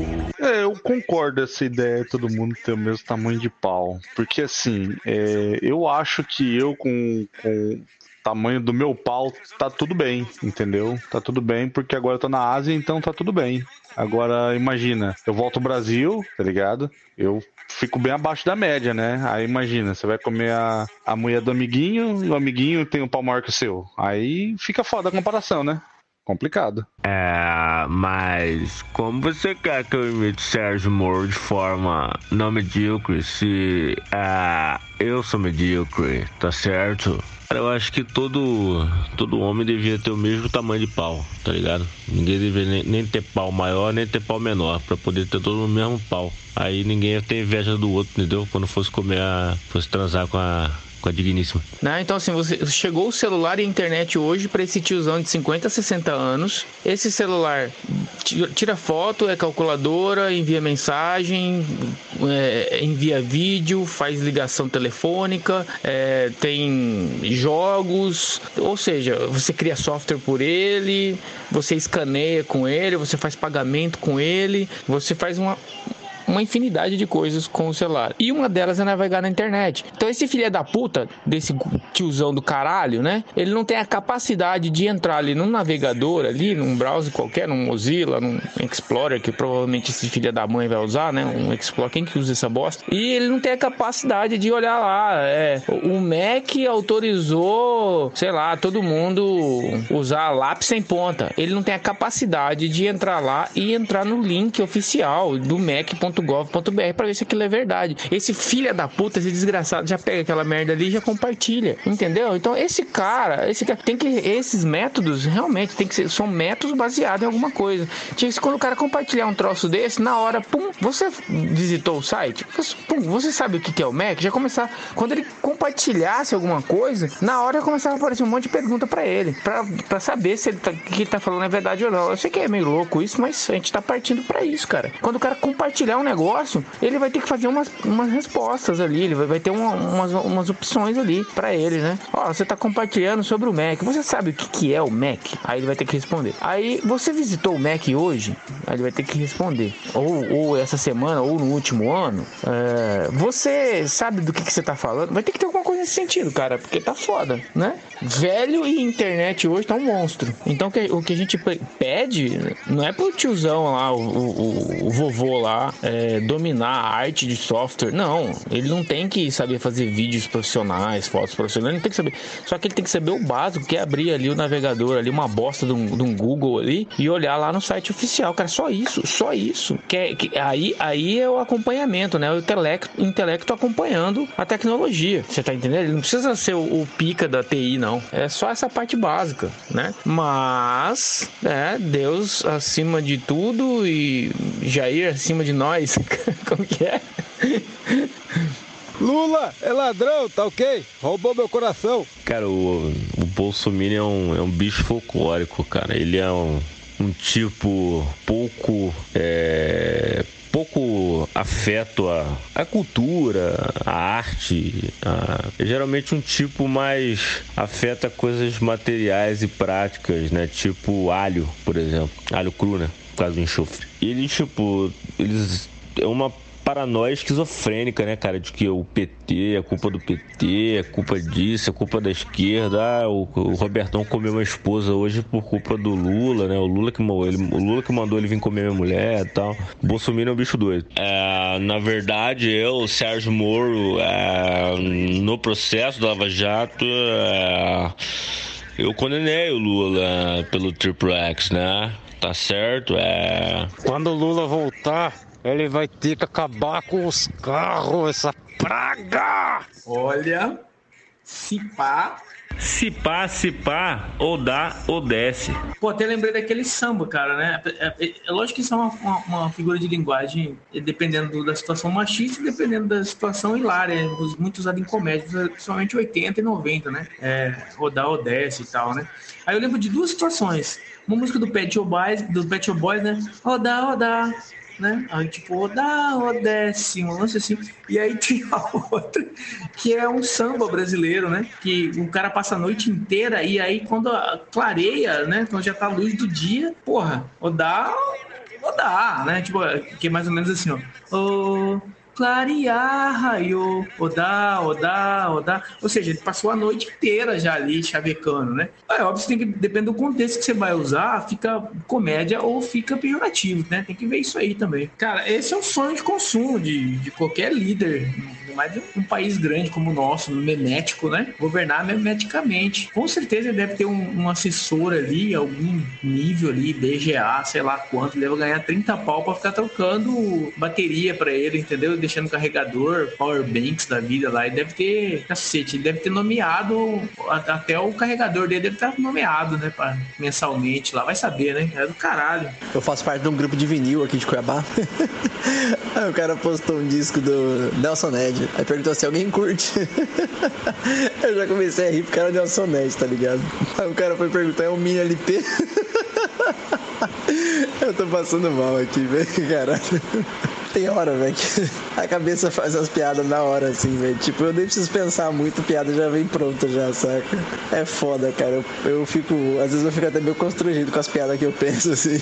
É, eu concordo essa ideia todo mundo ter o mesmo tamanho de pau. Porque assim, é, eu acho que eu com, com tamanho do meu pau, tá tudo bem, entendeu? Tá tudo bem, porque agora eu tô na Ásia, então tá tudo bem. Agora, imagina, eu volto ao Brasil, tá ligado? Eu fico bem abaixo da média, né? Aí imagina, você vai comer a, a mulher do amiguinho e o amiguinho tem um pau maior que o seu. Aí fica foda a comparação, né? Complicado. É, mas como você quer que eu imite Sérgio Moro de forma não medíocre se é, eu sou medíocre, tá certo? Eu acho que todo, todo homem devia ter o mesmo tamanho de pau, tá ligado? Ninguém deveria nem, nem ter pau maior, nem ter pau menor, pra poder ter todo o mesmo pau. Aí ninguém ia ter inveja do outro, entendeu? Quando fosse comer a. fosse transar com a, com a digníssima. Né? Então, assim, você chegou o celular e a internet hoje para esse tiozão de 50, 60 anos. Esse celular ti- tira foto, é calculadora, envia mensagem, é, envia vídeo, faz ligação telefônica, é, tem jogos, ou seja, você cria software por ele, você escaneia com ele, você faz pagamento com ele, você faz uma uma infinidade de coisas com o celular. E uma delas é navegar na internet. Então esse filho da puta, desse tiozão do caralho, né? Ele não tem a capacidade de entrar ali num navegador ali, num browser qualquer, num Mozilla, num Explorer, que provavelmente esse filho da mãe vai usar, né? Um Explorer, quem que usa essa bosta? E ele não tem a capacidade de olhar lá. É, o Mac autorizou, sei lá, todo mundo usar lápis sem ponta. Ele não tem a capacidade de entrar lá e entrar no link oficial do mac.gov.br para ver se aquilo é verdade. Esse filho da puta, esse desgraçado, já pega aquela merda ali e já compartilha, entendeu? Então esse cara, esse cara tem que esses métodos realmente tem que ser são métodos baseados em alguma coisa. Tipo, se quando o cara compartilhar um troço desse, na hora, pum, você visitou o site, você, pum, você sabe o que que é o Mac, já começar quando ele compartilhasse alguma coisa, na hora começava a aparecer um monte de pergunta para ele, pra saber se ele tá, que ele tá falando é verdade ou não. Eu sei que é meio louco isso, mas a gente tá partindo para isso, cara. Quando o cara compartilhar um negócio, ele vai ter que fazer umas, umas respostas ali, ele vai, vai ter uma- umas, umas opções ali para ele, né? Ó, você tá compartilhando sobre o Mac, você sabe o que, que é o Mac? Aí ele vai ter que responder. Aí, você visitou o Mac hoje? Aí ele vai ter que responder. Ou, ou essa semana, ou no último ano. É, você sabe do que, que você tá falando? Vai ter que ter alguma coisa nesse sentido, cara, porque tá foda, né? Velho e internet hoje tá um monstro. Então o que- a gente pe- pede não é pro tiozão lá, o, o- o vovô lá, é, dominar a arte de software. Não, ele não tem que saber fazer vídeos profissionais, fotos profissionais, ele não tem que saber. Só que ele tem que saber o básico, que é abrir ali o navegador, ali uma bosta de um, de um Google ali e olhar lá no site oficial, cara. Só isso, só isso. Que, é- que aí, aí é o acompanhamento, né? O intelecto, intelecto acompanhando a tecnologia. Você tá entendendo? Ele não precisa ser o, o pica da TI, não. É só essa parte básica, né? Mas, é, Deus acima de tudo e Jair acima de nós. Como que é? Lula é ladrão, tá ok? Roubou meu coração. Cara, o, o Bolsonaro é um, é um bicho folclórico, cara. Ele é um, um tipo pouco. É, pouco afeto à, à cultura, à arte. a- é geralmente um tipo mais afeta coisas materiais e práticas, né? Tipo alho, por exemplo. Alho cru, né? Por causa do enxofre. E ele, tipo, eles. É uma paranoia esquizofrênica, né, cara? De que o PT é culpa do PT, é culpa disso, é culpa da esquerda. Ah, o, o Robertão comeu uma esposa hoje por culpa do Lula, né? O Lula que, ele, o Lula que mandou ele vir comer minha mulher e tal. Bolsonaro é um bicho doido. É, na verdade, eu, Sérgio Moro, é, no processo da Lava Jato, é, eu condenei o Lula pelo Triple X, né? Tá certo? É. Quando o Lula voltar, ele vai ter que acabar com os carros, essa praga! Olha, se pá. Se pá, se pá, ou dá ou desce. Pô, até lembrei daquele samba, cara, né? É, é- é lógico que isso é uma, uma- uma figura de linguagem, dependendo do- da situação machista e dependendo da situação hilária, muito usado em comédias, principalmente 80 e 90, né? É, rodar ou desce e tal, né? Aí eu lembro de duas situações. Uma música do Pet Shop Boys, do Pet Shop Boys, né? Rodar, rodar, né? Aí, tipo, rodar, ou desce, um lance assim. E aí tem a outra, que é um samba brasileiro, né? Que o cara passa a noite inteira e aí quando clareia, né? Quando já tá a luz do dia, porra, rodar, rodar, né? Tipo, que é mais ou menos assim, ó. Clarear, raio, odá, odá, odá. Ou seja, ele passou a noite inteira já ali chavecando, né? É óbvio, tem que, depende do contexto que você vai usar, fica comédia ou fica pejorativo, né? Tem que ver isso aí também. Cara, esse é o sonho de consumo de, de qualquer líder mais um país grande como o nosso, memético, né? Governar memeticamente. Com certeza deve ter um, um assessor ali, algum nível ali, DGA, sei lá quanto, deve ganhar 30 pau pra ficar trocando bateria pra ele, entendeu? Deixando carregador, power banks da vida lá. Ele deve ter, cacete, ele deve ter nomeado, até o carregador dele deve estar nomeado, né? Pra, mensalmente lá. Vai saber, né? É do caralho. Eu faço parte de um grupo de vinil aqui de Cuiabá. Aí o cara postou um disco do Nelson Ned. Aí perguntou se alguém curte. Eu já comecei a rir porque era Nelson Ned, tá ligado? Aí o cara foi perguntar, é um mini LP? Eu tô passando mal aqui, velho, caralho. Tem hora, velho, que a cabeça faz as piadas na hora, assim, velho. Tipo, eu nem preciso pensar muito, piada já vem pronta já, saca? É foda, cara. Eu, eu fico, às vezes eu fico até meio constrangido com as piadas que eu penso, assim.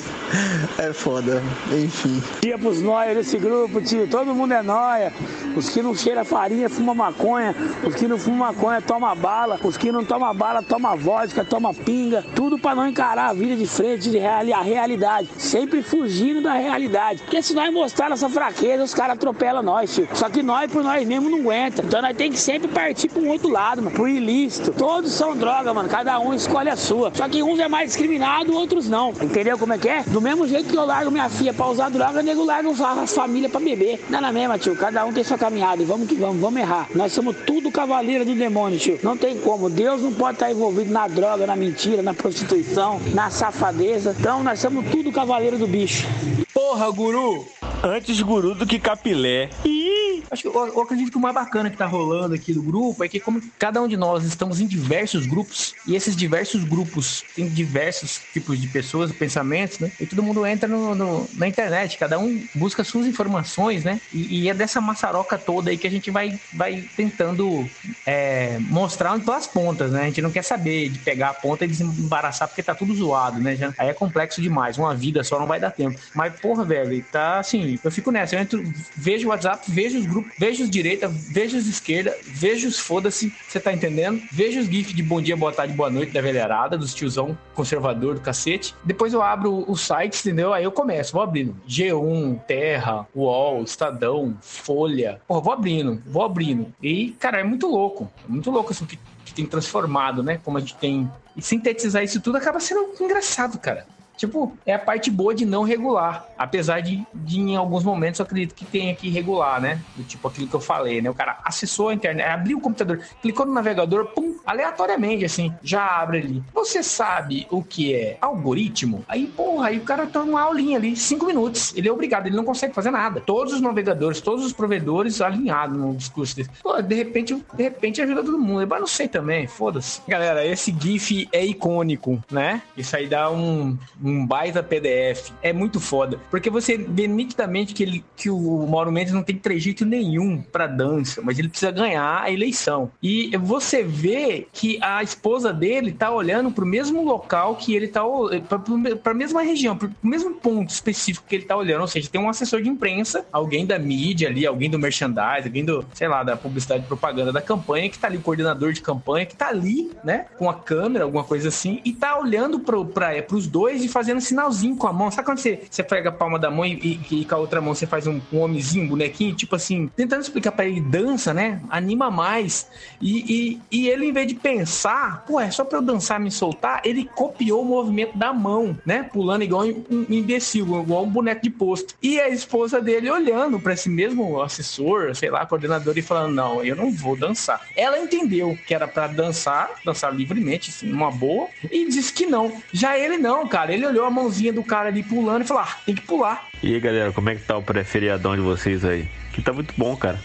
É foda. Enfim. Tia pros nóia desse grupo, tio. Todo mundo é nóia. Os que não cheira farinha, fuma maconha. Os que não fuma maconha, toma bala. Os que não toma bala, toma vodka, toma pinga. Tudo pra não encarar a vida de frente, de real, a realidade. Sempre fugindo da realidade. Porque se nós mostrar nossa fraqueza, os caras atropelam nós, tio. Só que nós, por nós mesmos, não aguenta. Então nós tem que sempre partir pro outro lado, mano. Pro ilícito. Todos são droga, mano. Cada um escolhe a sua. Só que uns é mais discriminado, outros não. Entendeu como é que é? Do mesmo jeito que eu largo minha filha pra usar droga, nego larga as famílias pra beber. Não é na mesma, tio. Cada um tem sua caminhada. E vamos que vamos, vamos errar. Nós somos tudo cavaleiro do demônio, tio. Não tem como. Deus não pode estar envolvido na droga, na mentira, na prostituição, na safadeza. Então nós somos tudo cavaleiro do bicho. Porra, guru! Antes guru do que capilé. Ih! Acho que eu, eu acredito que o mais bacana que tá rolando aqui do grupo é que como cada um de nós estamos em diversos grupos e esses diversos grupos têm diversos tipos de pessoas, pensamentos, né? E todo mundo entra no, no- na internet, cada um busca suas informações, né? E, e é dessa maçaroca toda aí que a gente vai, vai tentando é, mostrar pelas pontas, né? A gente não quer saber de pegar a ponta e desembaraçar porque tá tudo zoado, né? Já- aí é complexo demais, uma vida só não vai dar tempo. Mas, porra, velho, tá assim, eu fico nessa, eu entro, vejo o WhatsApp, vejo os grupos, vejo os direita, vejo os esquerda, vejo os foda-se, você tá entendendo? Vejo os GIFs de bom dia, boa tarde, boa noite da velharada, dos tiozão conservador do cacete. Depois eu abro os sites, entendeu? Aí eu começo, vou abrindo. G1, Terra, UOL, Estadão, Folha. Porra, vou abrindo, vou abrindo. E, cara, é muito louco. É muito louco assim, que, que tem transformado, né? Como a gente tem. E sintetizar isso tudo acaba sendo engraçado, cara. Tipo, é a parte boa de não regular. Apesar de, de em alguns momentos, eu acredito que tenha que regular, né? Do tipo aquilo que eu falei, né? O cara acessou a internet, abriu o computador, clicou no navegador, pum, aleatoriamente, assim, já abre ali. Você sabe o que é algoritmo? Aí, porra, aí o cara tá numa aulinha ali, cinco minutos. Ele é obrigado, ele não consegue fazer nada. Todos os navegadores, todos os provedores alinhados no discurso desse. Pô, de repente, de repente ajuda todo mundo. Mas não sei também, foda-se. Galera, esse GIF é icônico, né? Isso aí dá um, um baita PDF. É muito foda. Porque você vê nitidamente que, ele, que o Mauro Mendes não tem trejeito nenhum pra dança, mas ele precisa ganhar a eleição. E você vê que a esposa dele tá olhando pro mesmo local que ele tá pra, pra mesma região, pro mesmo ponto específico que ele tá olhando. Ou seja, tem um assessor de imprensa, alguém da mídia ali, alguém do merchandising, alguém do, sei lá, da publicidade propaganda da campanha, que tá ali, o coordenador de campanha, que tá ali, né, com a câmera, alguma coisa assim, e tá olhando pro, pra, pros dois e fazendo sinalzinho com a mão. Sabe quando você, você pega a palma da mão e, e- e com a outra mão você faz um, um homenzinho, um bonequinho, tipo assim, tentando explicar pra ele, dança, né? Anima mais. E, e, e ele, em vez de pensar, pô, é só pra eu dançar, me soltar, ele copiou o movimento da mão, né? Pulando igual um imbecil, igual um boneco de posto. E a esposa dele olhando pra esse mesmo assessor, sei lá, coordenador, e falando: Não, eu não vou dançar. Ela entendeu que era pra dançar, dançar livremente, assim, numa boa, e disse que não. Já ele não, cara. Ele olhou a mãozinha do cara ali pulando e falou: Ah, tem que pular. E aí, galera, como é que tá o pré-feriadão de vocês aí? Que tá muito bom, cara.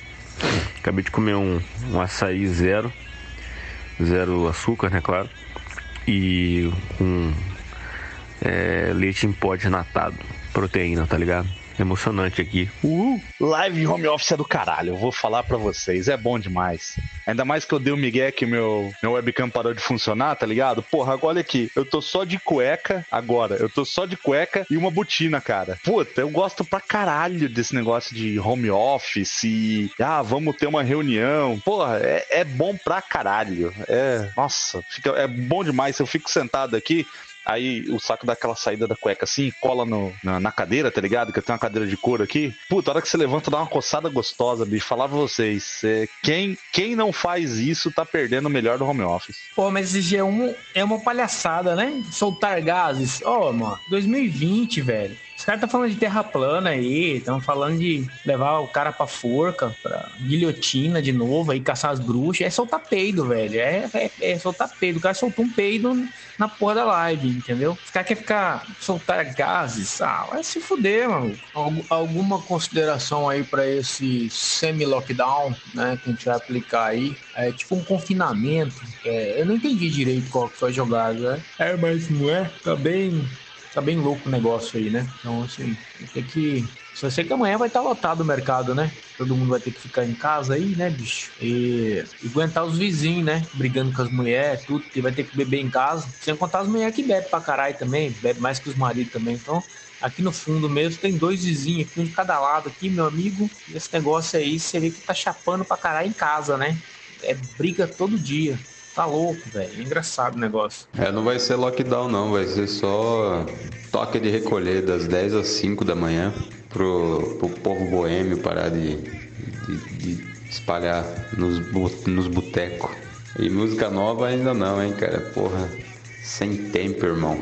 Acabei de comer um, um açaí zero. Zero açúcar, né, claro. E com é, leite em pó desnatado. Proteína, tá ligado? Emocionante aqui. Uhul. Live home office é do caralho, eu vou falar pra vocês, é bom demais. Ainda mais que eu dei o migué que meu, meu webcam parou de funcionar, tá ligado? Porra, agora olha aqui, eu tô só de cueca agora, eu tô só de cueca e uma botina, cara. Puta, eu gosto pra caralho desse negócio de home office e, ah, vamos ter uma reunião. Porra, é, é bom pra caralho. É, nossa, fica, é bom demais, eu fico sentado aqui, aí o saco dá aquela saída da cueca assim, cola no, na, na cadeira, tá ligado? Que tem uma cadeira de couro aqui. Puta, a hora que você levanta dá uma coçada gostosa, bicho. Falar pra vocês, é, quem, quem não faz isso tá perdendo o melhor do home office. Pô, mas esse é, um, é uma palhaçada, né? Soltar gases. Ó, mano, 2020, velho. Os caras estão falando de terra plana aí, estão falando de levar o cara pra forca, pra guilhotina de novo, aí caçar as bruxas. É soltar peido, velho. É, é, é soltar peido. O cara soltou um peido na porra da live, entendeu? Os caras querem ficar soltar gases. Ah, vai se fuder, mano. Algu- Alguma consideração aí pra esse semi-lockdown, né, que a gente vai aplicar aí? É tipo um confinamento. É, eu não entendi direito qual que foi a jogada, né? É, mas não é? Tá bem. Tá bem louco o negócio aí, né? Então, assim, tem que. Só sei que amanhã vai estar lotado o mercado, né? Todo mundo vai ter que ficar em casa aí, né, bicho? E, e aguentar os vizinhos, né? Brigando com as mulheres, tudo, que vai ter que beber em casa. Sem contar as mulheres que bebem pra caralho também, bebe mais que os maridos também. Então, aqui no fundo mesmo tem dois vizinhos aqui, um de cada lado aqui, meu amigo. Esse negócio aí, você vê que tá chapando pra caralho em casa, né? É briga todo dia. Tá louco, velho. É engraçado o negócio. É, não vai ser lockdown não, vai ser só toque de recolher das 10 às 5 da manhã pro, pro povo boêmio parar de, de, de espalhar nos, nos botecos. E música nova ainda não, hein, cara. Porra, sem tempo, irmão.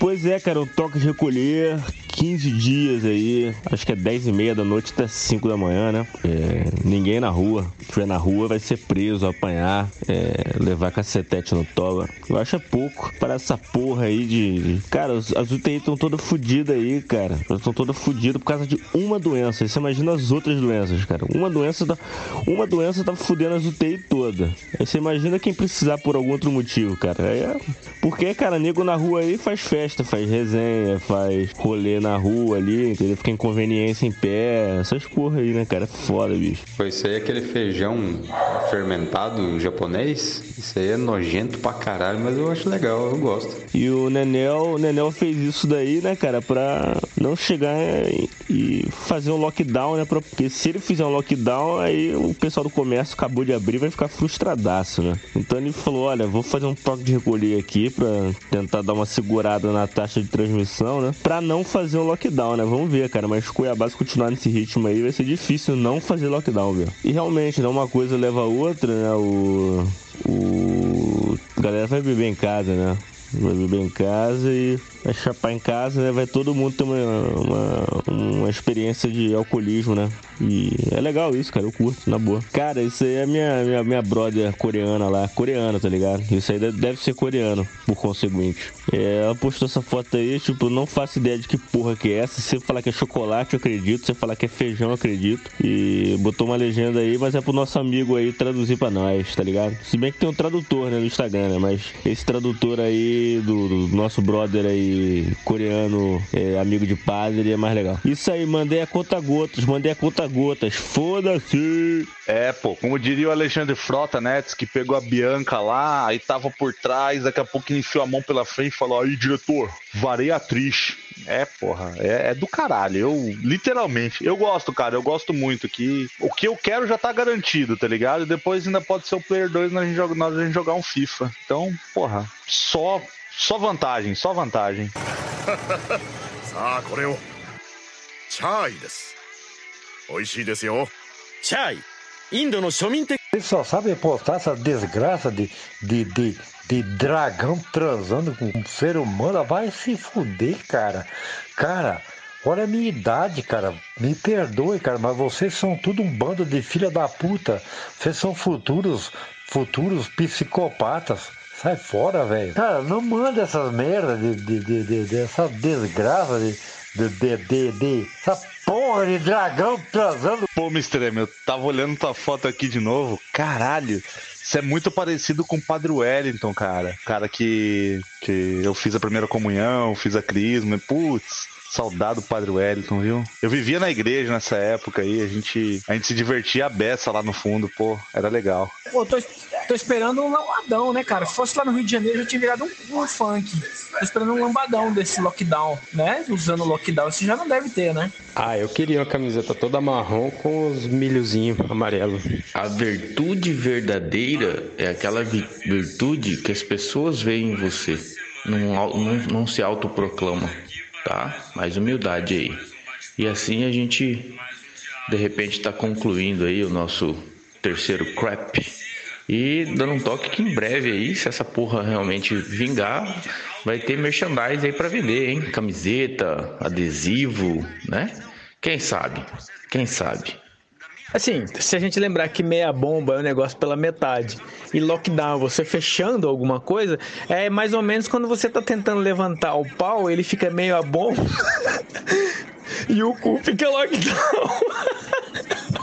Pois é, cara, o toque de recolher, 15 dias aí, acho que é 10 e meia da noite até 5 da manhã, né? É, ninguém na rua. Se estiver na rua vai ser preso, apanhar, é, levar cacetete no toba. Eu acho é pouco para essa porra aí de. Cara, as UTI estão todas fodidas aí, cara. Estão todas fodidas por causa de uma doença. Você imagina as outras doenças, cara. Uma doença tá, uma doença tá fudendo as UTI toda. Aí você imagina quem precisar por algum outro motivo, cara. Aí é... Porque, cara, nego na rua aí faz festa, faz resenha, faz rolê na rua ali, entendeu? Fica inconveniência em pé, essas porra aí, né, cara? É foda, bicho. Pô, isso aí é aquele feijão fermentado japonês? Isso aí é nojento pra caralho, mas eu acho legal, eu gosto. E o Nenel, o Nenel fez isso daí, né, cara, pra não chegar e, fazer um lockdown, né? Pra, porque se ele fizer um lockdown, aí o pessoal do comércio acabou de abrir vai ficar frustradaço, né? Então ele falou, olha, vou fazer um toque de recolher aqui pra tentar dar uma segurada na taxa de transmissão, né? Pra não fazer um lockdown, né? Vamos ver, cara, mas Cuiabá se continuar nesse ritmo aí, vai ser difícil não fazer lockdown, viu? E realmente, né, uma coisa leva a outra, né? O... O... A galera vai beber em casa, né? Vai beber em casa e vai chapar em casa, né? Vai todo mundo ter uma, uma, uma experiência de alcoolismo, né? E é legal isso, cara. Eu curto, na boa. Cara, isso aí é minha, minha, minha brother coreana lá. Coreana, tá ligado? Isso aí deve- ser coreano, por conseguinte. É, ela postou essa foto aí, tipo, não faço ideia de que porra que é essa. Se você falar que é chocolate, eu acredito. Se você falar que é feijão, eu acredito. E botou uma legenda aí, mas é pro nosso amigo aí traduzir pra nós, tá ligado? Se bem que tem um tradutor, né, no Instagram, né? Mas esse tradutor aí do, do nosso brother aí, coreano, é, amigo de padre, é mais legal. Isso aí, mandei a conta gotas, mandei a conta gotas. Foda-se! É, pô, como diria o Alexandre Frota, né? Que pegou a Bianca lá, aí tava por trás, daqui a pouco enfiou a mão pela frente e falou: aí, diretor, varei a atriz. É, porra, é, é do caralho. Eu, literalmente, eu gosto, cara, eu gosto muito. que O que eu quero já tá garantido, tá ligado? Depois ainda pode ser o Player 2 na gente, joga- na gente jogar um FIFA. Então, porra, só, só vantagem, só vantagem. ah, correu. Só sabem postar essa desgraça de, de, de, de dragão transando com um ser humano. Vai se fuder, cara. Cara, Olha a minha idade, cara. Me perdoe, cara, mas vocês são tudo um bando de filha da puta. Vocês são futuros, futuros psicopatas. Sai fora, velho. Cara, não manda essas merdas de, de, de, de, dessa desgraça de, de, de, de, de- essa porra de dragão transando. Pô, Mr. M, eu tava olhando tua foto aqui de novo. Caralho, isso é muito parecido com o Padre Wellington, cara. Cara que, que eu fiz a primeira comunhão, fiz a crisma. Putz, saudado do Padre Wellington, viu? Eu vivia na igreja nessa época aí, a gente, a gente se divertia a beça lá no fundo, pô, era legal. Pô, tô, tô esperando um lambadão, né, cara? Se fosse lá no Rio de Janeiro, já tinha virado um, um funk. Tô esperando um lambadão desse lockdown, né? Usando o lockdown, isso já não deve ter, né? Ah, eu queria uma camiseta toda marrom com os milhozinhos amarelos. A virtude verdadeira é aquela vi- virtude que as pessoas veem em você. não, não, não se autoproclama, tá? Mais humildade aí. E assim a gente, de repente, está concluindo aí o nosso terceiro crap. E dando um toque que em breve aí, se essa porra realmente vingar, vai ter merchandise aí para vender, hein? Camiseta, adesivo, né? Quem sabe? Quem sabe? Assim, se a gente lembrar que meia bomba é um negócio pela metade e lockdown, você fechando alguma coisa, é mais ou menos quando você tá tentando levantar o pau, ele fica meio a bomba e o cu fica lockdown.